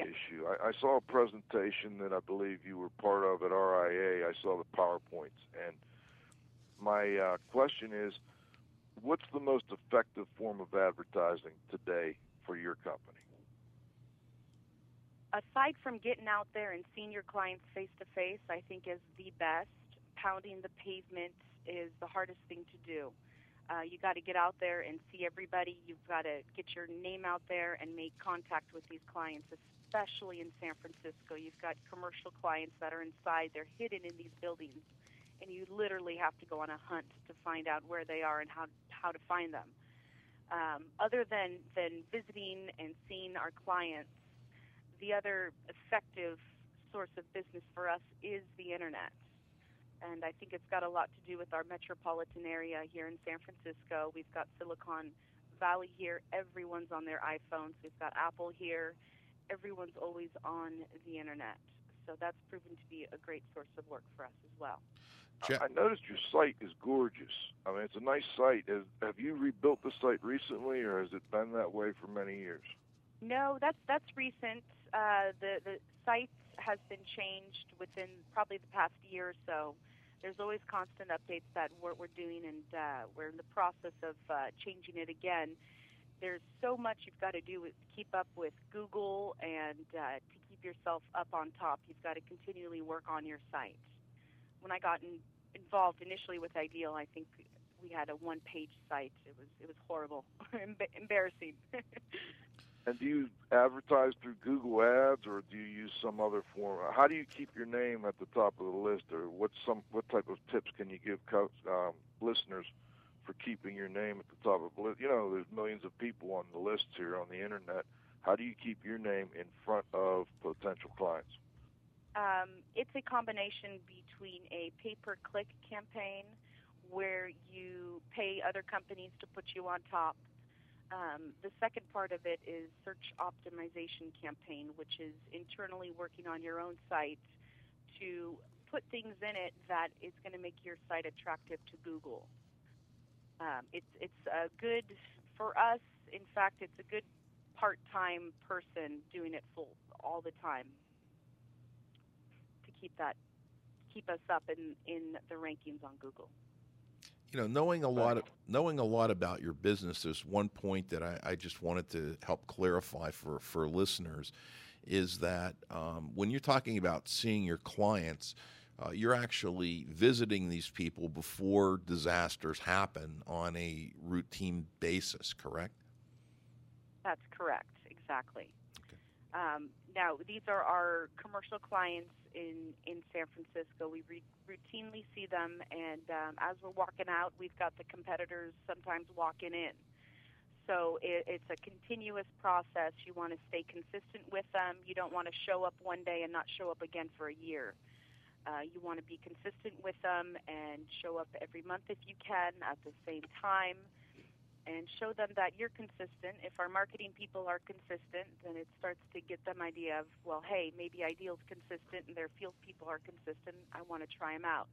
issue. I, I saw a presentation that I believe you were part of at RIA. I saw the PowerPoints, and my uh, question is, what's the most effective form of advertising today for your company? aside from getting out there and seeing your clients face to face, I think is the best. Pounding the pavement is the hardest thing to do. Uh, you got to get out there and see everybody. You've got to get your name out there and make contact with these clients, especially in San Francisco. You've got commercial clients that are inside, they're hidden in these buildings, and you literally have to go on a hunt to find out where they are and how, how to find them. Um, other than, than visiting and seeing our clients, the other effective source of business for us is the internet. And I think it's got a lot to do with our metropolitan area here in San Francisco. We've got Silicon Valley here. Everyone's on their iPhones. We've got Apple here. Everyone's always on the internet. So that's proven to be a great source of work for us as well. I I noticed your site is gorgeous. I mean, it's a nice site. Has, have you rebuilt the site recently, or has it been that way for many years? No, that's that's recent. Uh, the the site has been changed within probably the past year or so. There's always constant updates that we're, we're doing, and uh, we're in the process of uh, changing it again. There's so much you've got to do with keep up with Google and uh, to keep yourself up on top. You've got to continually work on your site. When I got in, involved initially with Ideal, I think we had a one-page site. It was it was horrible, Emba- embarrassing. And do you advertise through Google Ads, or do you use some other form? How do you keep your name at the top of the list, or what some what type of tips can you give co- um, listeners for keeping your name at the top of the list? You know, there's millions of people on the list here on the internet. How do you keep your name in front of potential clients? Um, it's a combination between a pay-per-click campaign where you pay other companies to put you on top. Um, the second part of it is search optimization campaign, which is internally working on your own site to put things in it that is going to make your site attractive to Google. Um, it's it's a good for us. In fact, it's a good part-time person doing it full all the time to keep that keep us up in in the rankings on Google. You know, knowing a lot of knowing a lot about your business, there's one point that I, I just wanted to help clarify for for listeners, is that um, when you're talking about seeing your clients, uh, you're actually visiting these people before disasters happen on a routine basis, correct? That's correct, exactly. Um, now, these are our commercial clients in, in San Francisco. We re- routinely see them, and um, as we're walking out, we've got the competitors sometimes walking in. So it, it's a continuous process. You want to stay consistent with them. You don't want to show up one day and not show up again for a year. Uh, you want to be consistent with them and show up every month if you can at the same time and show them that you're consistent. If our marketing people are consistent, then it starts to get them idea of, well, hey, maybe Ideal's consistent and their field people are consistent. I want to try them out.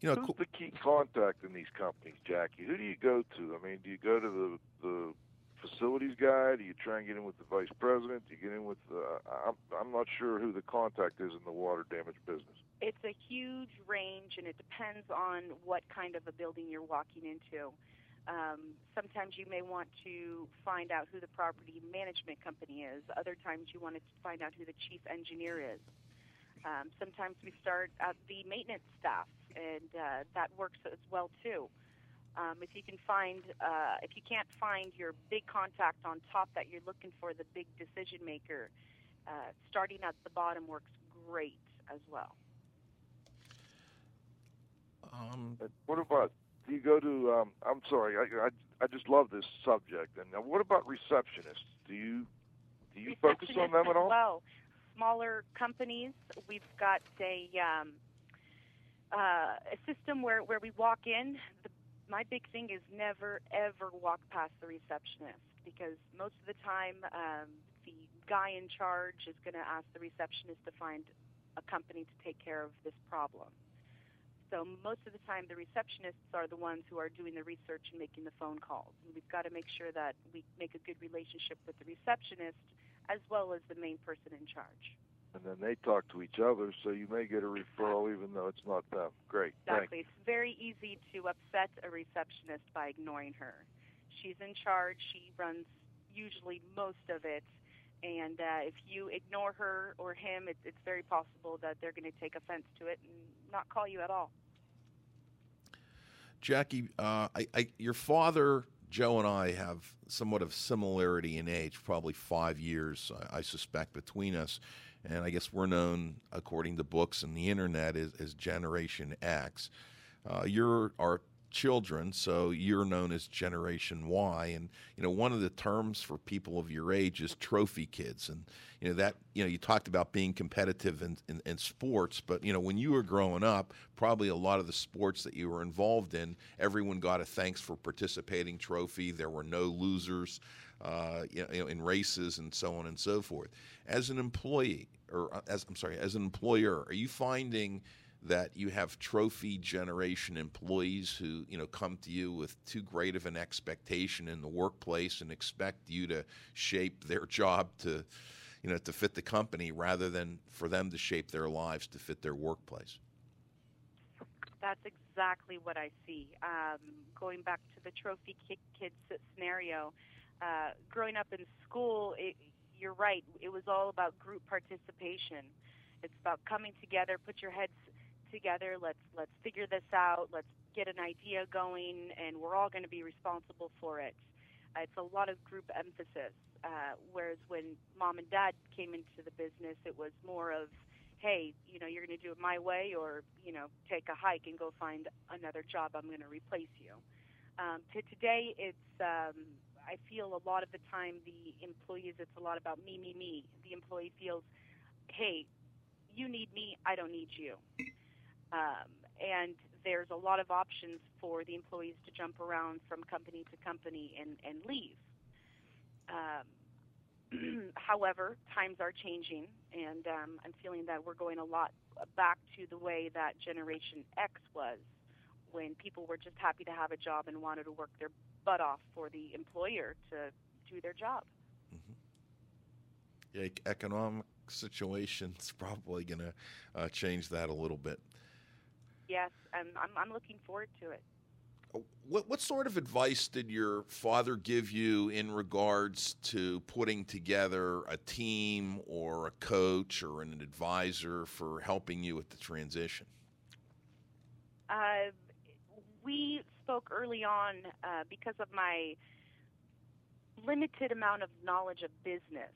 You know, Who's the key contact in these companies, Jackie? Who do you go to? I mean, do you go to the the facilities guy? Do you try and get in with the vice president? Do you get in with? Uh, I'm I'm not sure who the contact is in the water damage business. It's a huge range, and it depends on what kind of a building you're walking into. Um, sometimes you may want to find out who the property management company is. Other times you want to find out who the chief engineer is. Um, sometimes we start at the maintenance staff, and uh, that works as well too. Um, if you can find, uh, if you can't find your big contact on top that you're looking for, the big decision maker, uh, starting at the bottom works great as well. Um, what about? Do you go to? Um, I'm sorry, I, I I just love this subject. And now, what about receptionists? Do you do you focus on them at all? Well, smaller companies, we've got a um, uh, a system where where we walk in. The, my big thing is never ever walk past the receptionist because most of the time um, the guy in charge is going to ask the receptionist to find a company to take care of this problem. So most of the time, the receptionists are the ones who are doing the research and making the phone calls. And we've got to make sure that we make a good relationship with the receptionist as well as the main person in charge. And then they talk to each other, so you may get a referral even though it's not them. Great, thank Exactly. It's very easy to upset a receptionist by ignoring her. She's in charge. She runs usually most of it. And uh, if you ignore her or him, it, it's very possible that they're going to take offense to it and not call you at all. Jackie, uh, I, I, your father, Joe, and I have somewhat of similarity in age, probably five years, I, I suspect, between us. And I guess we're known, according to books and the internet, as, as Generation X. Uh, you're our children, so you're known as Generation Y. And you know, one of the terms for people of your age is trophy kids. And you know that you know you talked about being competitive in, in, in sports, but you know when you were growing up, probably a lot of the sports that you were involved in, everyone got a thanks for participating trophy. There were no losers. Uh, you know, in races and so on and so forth. As an employee, or uh, as I'm sorry, as an employer, are you finding that you have trophy generation employees who you know come to you with too great of an expectation in the workplace and expect you to shape their job to you know to fit the company rather than for them to shape their lives to fit their workplace That's exactly what I see. Um, going back to the trophy ki- kids scenario, uh, growing up in school, it, you're right. It was all about group participation. It's about coming together, put your heads together. Let's let's figure this out. Let's get an idea going, and we're all going to be responsible for it. Uh, it's a lot of group emphasis. Uh, whereas when mom and dad came into the business, it was more of, hey, you know, you're going to do it my way, or you know, take a hike and go find another job. I'm going to replace you. Um, to today, it's um, I feel a lot of the time the employees, it's a lot about me, me, me. The employee feels, hey, you need me, I don't need you. Um, and there's a lot of options for the employees to jump around from company to company and, and leave. Um, however, times are changing, and um, I'm feeling that we're going a lot back to the way that Generation X was, when people were just happy to have a job and wanted to work their butt off for the employer to do their job. Yeah, ec- economic situation's probably going to uh, change that a little bit. Yes, and I'm, I'm looking forward to it. What, what sort of advice did your father give you in regards to putting together a team or a coach or an advisor for helping you with the transition? Uh, we spoke early on uh, because of my limited amount of knowledge of business,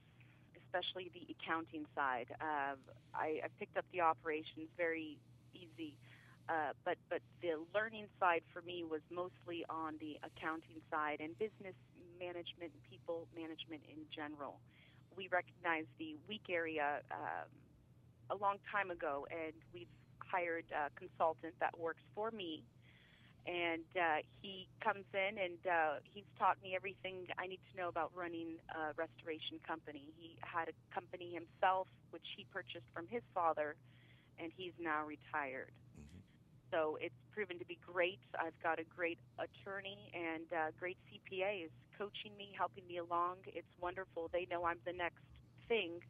especially the accounting side. Uh, I, I picked up the operations very easy, uh, but but the learning side for me was mostly on the accounting side and business management, people management in general. We recognized the weak area um, a long time ago, and we've hired a consultant that works for me and uh, he comes in and uh, he's taught me everything I need to know about running a restoration company. He had a company himself, which he purchased from his father, and he's now retired. So it's proven to be great. I've got a great attorney and uh, great CPA is coaching me, helping me along. It's wonderful. They know I'm the next thing,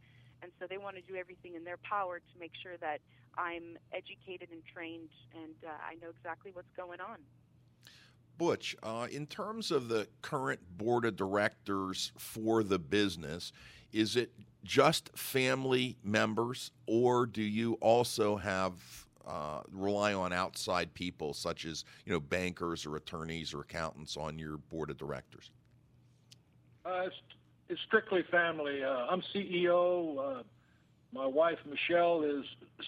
and so they want to do everything in their power to make sure that I'm educated and trained, and uh, I know exactly what's going on. Butch, uh, in terms of the current board of directors for the business, is it just family members, or do you also have uh, rely on outside people such as you know bankers or attorneys or accountants on your board of directors? Uh, it's, it's strictly family. Uh, I'm CEO. Uh, my wife Michelle is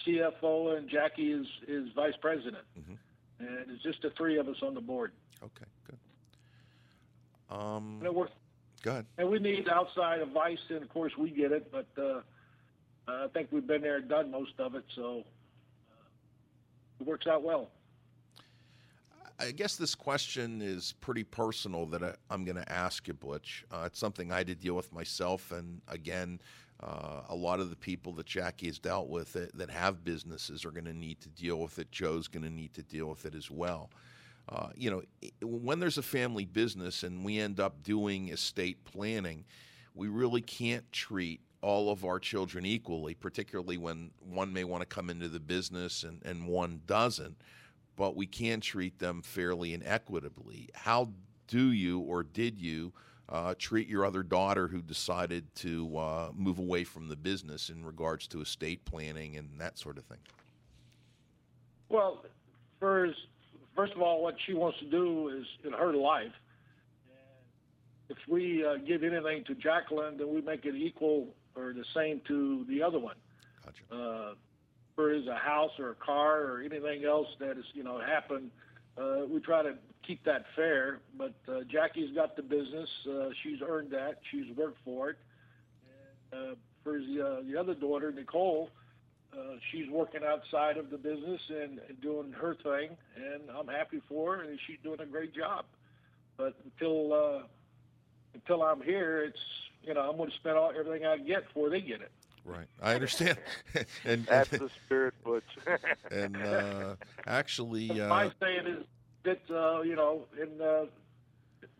CFO, and Jackie is is vice president. And it's just the three of us on the board. Okay, good. Um, And, it works, go ahead. and we need outside advice, and of course we get it. But uh, I think we've been there and done most of it, so it works out well. I guess this question is pretty personal that I, I'm going to ask you, Butch. Uh, it's something I had to deal with myself, and again, uh, a lot of the people that Jackie has dealt with that, that have businesses are going to need to deal with it. Joe's going to need to deal with it as well. Uh, you know, when there's a family business and we end up doing estate planning, we really can't treat all of our children equally, particularly when one may want to come into the business and, and one doesn't but we can treat them fairly and equitably. How do you or did you uh, treat your other daughter who decided to uh, move away from the business in regards to estate planning and that sort of thing? Well, first, first of all, what she wants to do is in her life. If we uh, give anything to Jacqueline, then we make it equal or the same to the other one. Gotcha. Uh, for is a house or a car or anything else that has you know happened, uh, we try to keep that fair. But uh, Jackie's got the business; uh, she's earned that. She's worked for it. And, uh, for the, uh, the other daughter, Nicole, uh, she's working outside of the business and, and doing her thing, and I'm happy for her, and she's doing a great job. But until uh, until I'm here, it's you know I'm going to spend all everything I get before they get it. Right, I understand. and That's the spirit, Butch. and uh, actually, My uh, saying is that uh, you know, and uh,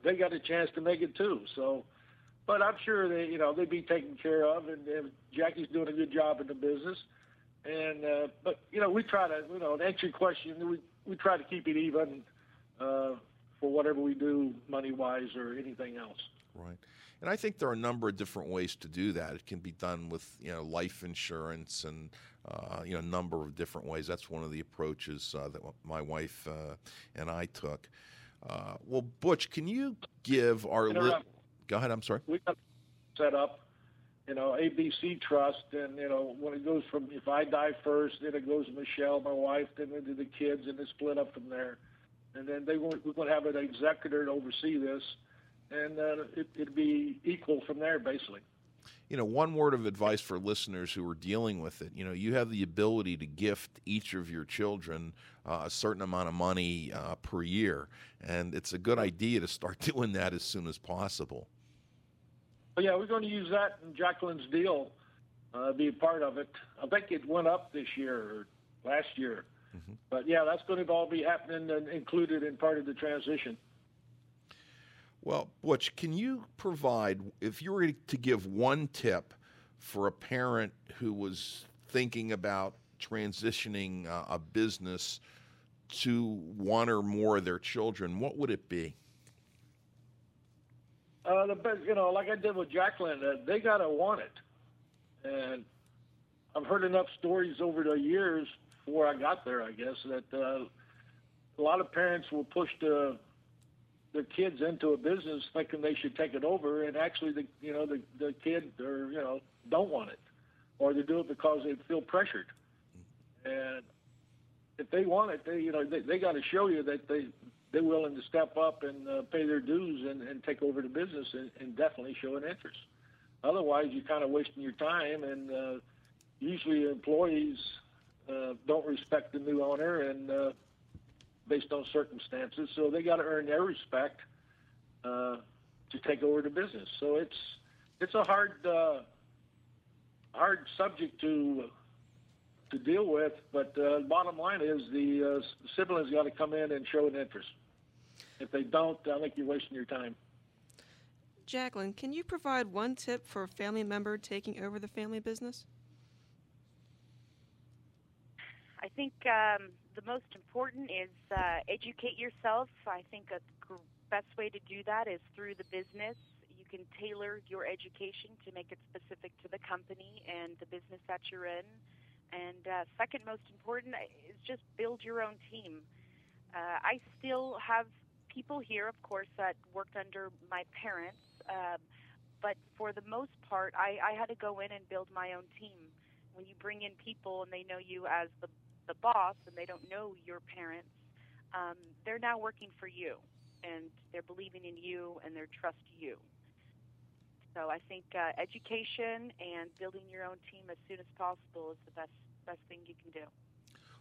they got a chance to make it too. So, but I'm sure they, you know, they'd be taken care of, and, and Jackie's doing a good job in the business. And uh, but you know, we try to, you know, to answer your question, we we try to keep it even uh, for whatever we do, money wise or anything else. Right. And I think there are a number of different ways to do that. It can be done with you know life insurance and uh, you know a number of different ways. That's one of the approaches uh, that my wife uh, and I took. Uh, well, Butch, can you give our li- go ahead? I'm sorry. we got set up, you know, ABC Trust, and you know, when it goes from if I die first, then it goes to Michelle, my wife, then into the kids, and it's split up from there. And then they we're going to have an executor to oversee this, and uh, it, it'd be equal from there, basically. You know, one word of advice for listeners who are dealing with it. You know, you have the ability to gift each of your children uh, a certain amount of money uh, per year, and it's a good idea to start doing that as soon as possible. But yeah, we're going to use that in Jacqueline's deal, uh, be a part of it. I think it went up this year or last year. But yeah, that's going to all be happening and included in part of the transition. Well, Butch, can you provide, if you were to give one tip for a parent who was thinking about transitioning uh, a business to one or more of their children, what would it be? Uh, the best, you know, like I did with Jacqueline, uh, they gotta want it, and I've heard enough stories over the years before I got there, I guess, that uh, a lot of parents will push the their kids into a business thinking they should take it over, and actually, the you know the the kid or you know don't want it, or they do it because they feel pressured, and if they want it, they you know they, they got to show you that they they're willing to step up and uh, pay their dues and, and take over the business and, and definitely show an interest. Otherwise, you're kind of wasting your time, and uh, usually employees uh, don't respect the new owner and uh, based on circumstances, so they got to earn their respect uh, to take over the business. So it's it's a hard uh, hard subject to to deal with, but uh, bottom line is the uh, siblings got to come in and show an interest. If they don't, I think you're wasting your time. Jacqueline, can you provide one tip for a family member taking over the family business? I think um, the most important is uh, educate yourself. I think a gr- best way to do that is through the business. You can tailor your education to make it specific to the company and the business that you're in. And uh, second most important is just build your own team. Uh, I still have people here, of course, that worked under my parents, um, but for the most part, I, I had to go in and build my own team. When you bring in people and they know you as the the boss and they don't know your parents, um, they're now working for you and they're believing in you and they trust you. So I think uh, education and building your own team as soon as possible is the best best thing you can do.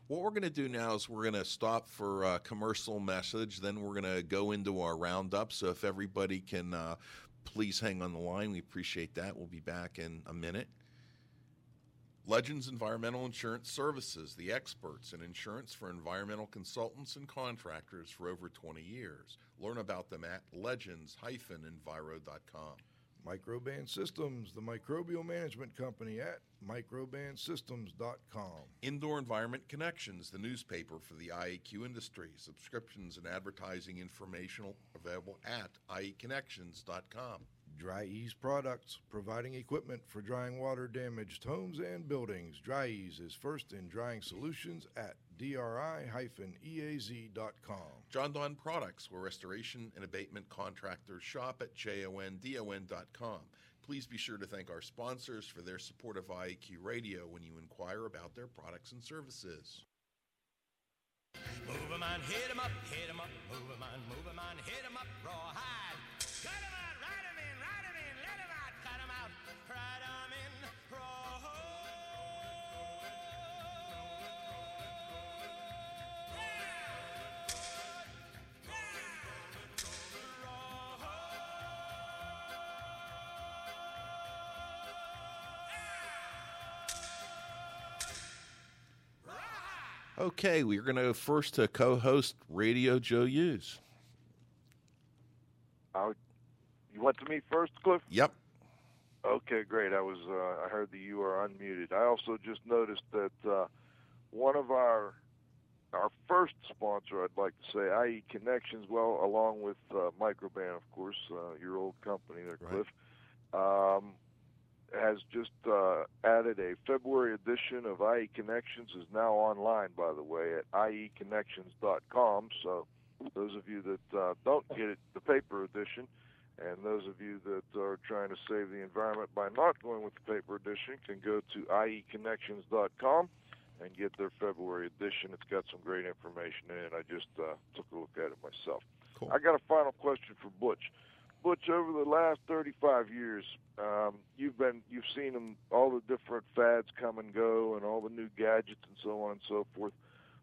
What we're going to do now is we're going to stop for a commercial message. Then we're going to go into our roundup. So if everybody can uh, please hang on the line, we appreciate that. We'll be back in a minute. Legends Environmental Insurance Services, the experts in insurance for environmental consultants and contractors for over 20 years. Learn about them at legends-enviro.com. Microban Systems, the microbial management company at microbansystems.com. Indoor Environment Connections, the newspaper for the IAQ industry. Subscriptions and advertising informational available at ieconnections.com. Dri-Eaz Products, providing equipment for drying water damaged homes and buildings. Dri-Eaz is first in drying solutions at dri-eaz.com. Jon-Don Products, where restoration and abatement contractors shop at jondon.com. Please be sure to thank our sponsors for their support of IEQ Radio when you inquire about their products and services. Move 'em on, hit 'em up, hit 'em up, move 'em on, move 'em on, hit 'em up, rawhide. Cut 'em out, ride 'em Okay, we're going to go first to co host Radio Joe Hughes. Uh, you went to me first, Cliff? Yep. Okay, great. I was. Uh, I heard that you are unmuted. I also just noticed that uh, one of our our first sponsor, I'd like to say, IE Connections, well, along with uh, Microban, of course, uh, your old company there, Cliff, um, has just uh, added a February edition of IE Connections. is now online, by the way, at ieconnections.com. So those of you that uh, don't get it, the paper edition, and those of you that are trying to save the environment by not going with the paper edition can go to ieconnections.com and get their February edition. It's got some great information in it. I just uh, took a look at it myself. Cool. I got a final question for Butch. Butch, over the last 35 years, um, you've been you've seen them, all the different fads come and go, and all the new gadgets and so on and so forth.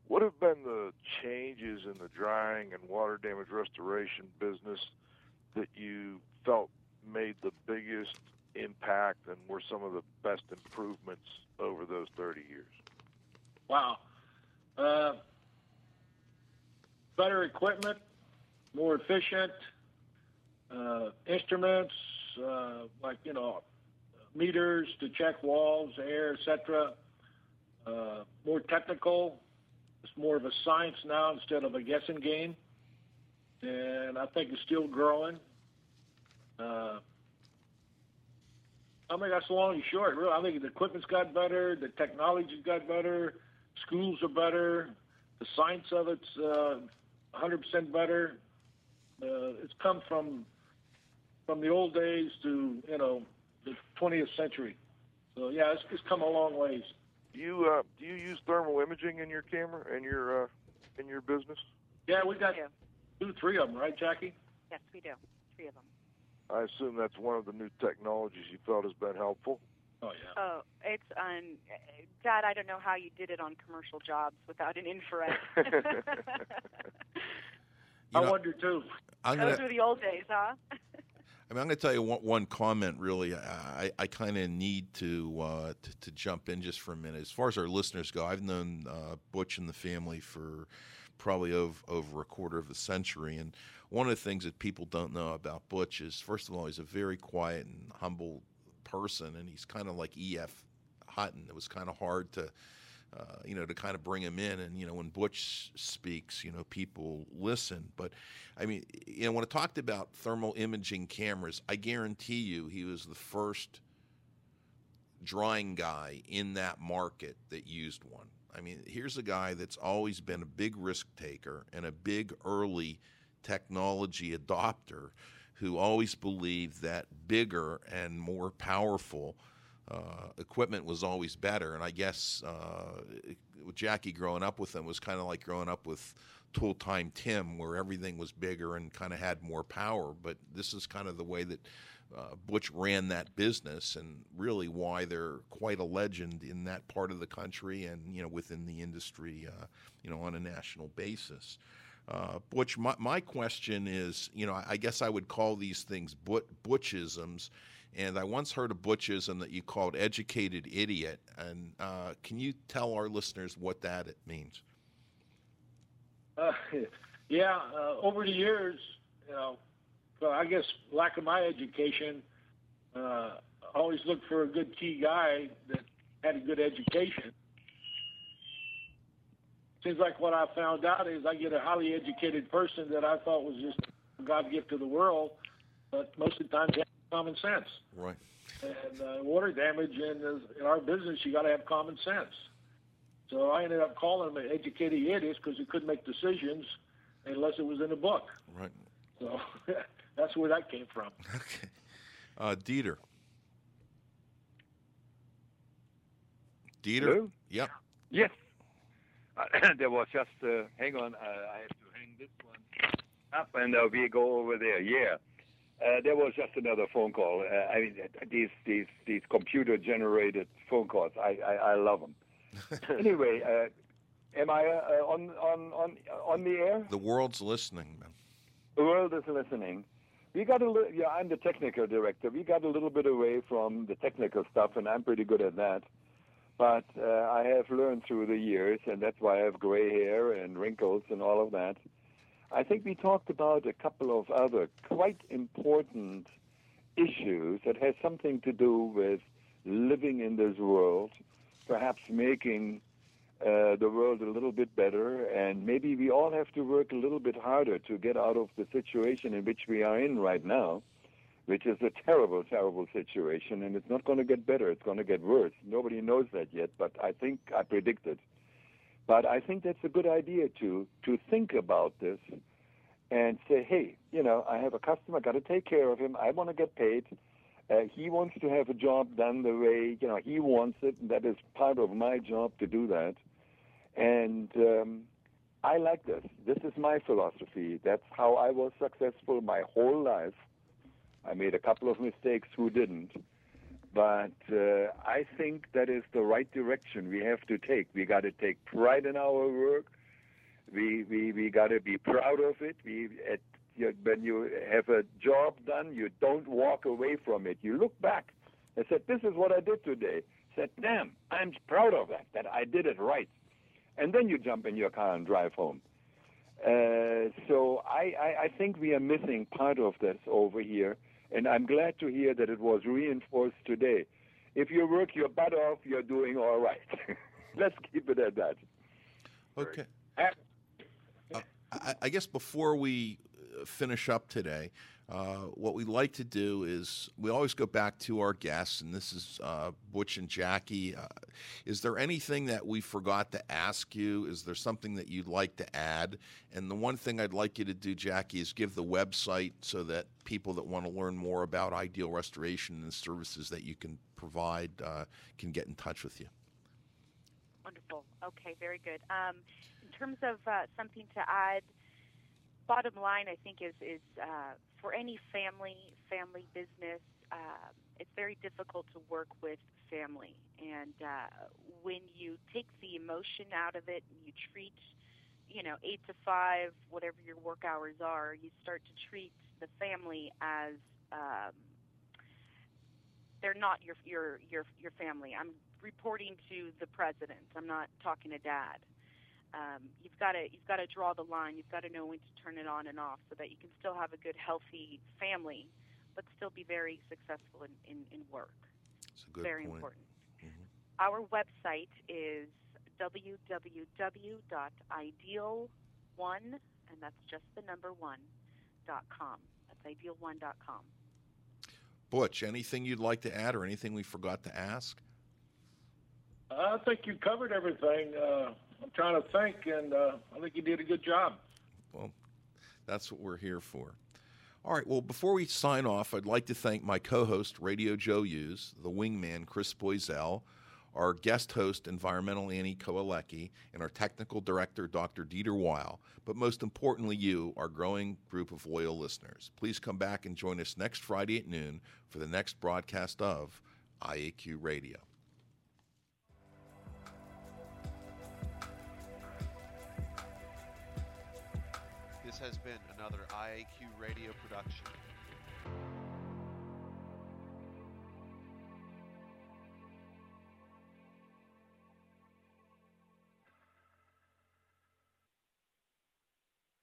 What have been the changes in the drying and water damage restoration business that you felt made the biggest impact and were some of the best improvements over those 30 years? Wow. Uh, better equipment, more efficient, uh, instruments, uh, like, you know, meters to check walls, air, etc. Uh, more technical. It's more of a science now instead of a guessing game. And I think it's still growing. Uh, I mean, that's long and short. Really, I think the equipment's got better, the technology's got better, schools are better, the science of it's uh, 100% better. Uh, it's come from from the old days to you know the 20th century. So yeah, it's, it's come a long ways. Do you uh, do you use thermal imaging in your camera in your uh, in your business? Yeah, we got two, three of them, right, Jackie? Yes, we do. Three of them. I assume that's one of the new technologies you felt has been helpful. Oh yeah. Oh, it's on. Dad, I don't know how you did it on commercial jobs without an infrared. You I know, wonder too. I'm Those gonna- were the old days, huh? I mean, I'm going to tell you one, one comment. Really, I, I kind of need to, uh, to to jump in just for a minute. As far as our listeners go, I've known uh, Butch and the family for probably over, over a quarter of a century, and one of the things that people don't know about Butch is, first of all, he's a very quiet and humble person, and he's kind of like E.F. Hutton. It was kind of hard to uh, you know, to kind of bring him in. And, you know, when Butch speaks, you know, people listen. But, I mean, you know, when I talked about thermal imaging cameras, I guarantee you he was the first drawing guy in that market that used one. I mean, here's a guy that's always been a big risk taker and a big early technology adopter who always believed that bigger and more powerful uh, equipment was always better. And I guess uh, Jackie growing up with them was kind of like growing up with Tool Time Tim, where everything was bigger and kind of had more power. But this is kind of the way that uh, Butch ran that business, and really why they're quite a legend in that part of the country and you know within the industry, uh, you know, on a national basis. Uh, Butch, my, my question is, you know, I guess I would call these things but, Butchisms. And I once heard a Butchism that you called educated idiot. And uh, can you tell our listeners what that means? Uh, yeah, uh, over the years, you know, I guess lack of my education, uh, always looked for a good key guy that had a good education. Seems like what I found out is I get a highly educated person that I thought was just a God gift to the world, but most of the time common sense. Right. And uh, water damage in, in our business, you got to have common sense. So I ended up calling them educated idiots because he couldn't make decisions unless it was in a book. Right. So that's where that came from. Okay. Uh, Dieter. Dieter? Hello? Yep. Yes. Uh, there was just, uh, hang on, uh, I have to hang this one up and uh, we go over there. Yeah. Uh, there was just another phone call. Uh, I mean, these these these computer generated phone calls. I I, I love them. anyway, uh, am I uh, on on on on the air? The world's listening, man. The world is listening. We got a little. Yeah, I'm the technical director. We got a little bit away from the technical stuff, and I'm pretty good at that. But uh, I have learned through the years, and that's why I have gray hair and wrinkles and all of that. I think we talked about a couple of other quite important issues that has something to do with living in this world, perhaps making uh, the world a little bit better, and maybe we all have to work a little bit harder to get out of the situation in which we are in right now, which is a terrible, terrible situation, and it's not going to get better. It's going to get worse. Nobody knows that yet, but I think I predicted. But I think that's a good idea to to think about this and say, hey, you know, I have a customer, I got to take care of him. I want to get paid. Uh, he wants to have a job done the way you know he wants it. And that is part of my job to do that. And um, I like this. This is my philosophy. That's how I was successful my whole life. I made a couple of mistakes. Who didn't? But uh, I think that is the right direction we have to take. We got to take pride in our work. We we we got to be proud of it. We at, you, when you have a job done, you don't walk away from it. You look back and said, This is what I did today. Said, Damn, I'm proud of that, that I did it right. And then you jump in your car and drive home. Uh, so I, I, I think we are missing part of this over here, and I'm glad to hear that it was reinforced today. If you work your butt off, you're doing all right. Let's keep it at that. Okay. Uh, I, I guess before we uh, finish up today, uh, what we like to do is we always go back to our guests, and this is uh, Butch and Jackie. Uh, is there anything that we forgot to ask you? Is there something that you'd like to add? And the one thing I'd like you to do, Jackie, is give the website so that people that want to learn more about Ideal Restoration and services that you can provide uh, can get in touch with you. Wonderful. Okay, very good. Um, in terms of uh, something to add, bottom line, I think is is uh, for any family family business, uh, it's very difficult to work with family, and uh, when you take the emotion out of it, and you treat, you know, eight to five, whatever your work hours are, you start to treat the family as um, they're not your your your your family. I'm reporting to the president. I'm not talking to dad. Um, you've got to you've got to draw the line. You've got to know when to turn it on and off so that you can still have a good, healthy family, but still be very successful in, in, in work. It's a good very point. important. Our website is www.ideal1, and that's just the number one dot com. That's ideal1 dot com. Butch, anything you'd like to add or anything we forgot to ask? I think you covered everything. Uh, I'm trying to think, and uh, I think you did a good job. Well, that's what we're here for. All right. Well, before we sign off, I'd like to thank my co-host, Radio Joe Hughes, the wingman, Chris Boisel, our guest host, Environmental Annie Koalecki, and our technical director, Dr. Dieter Weil. But most importantly, you, our growing group of loyal listeners. Please come back and join us next Friday at noon for the next broadcast of IAQ Radio. Has been another IAQ radio production.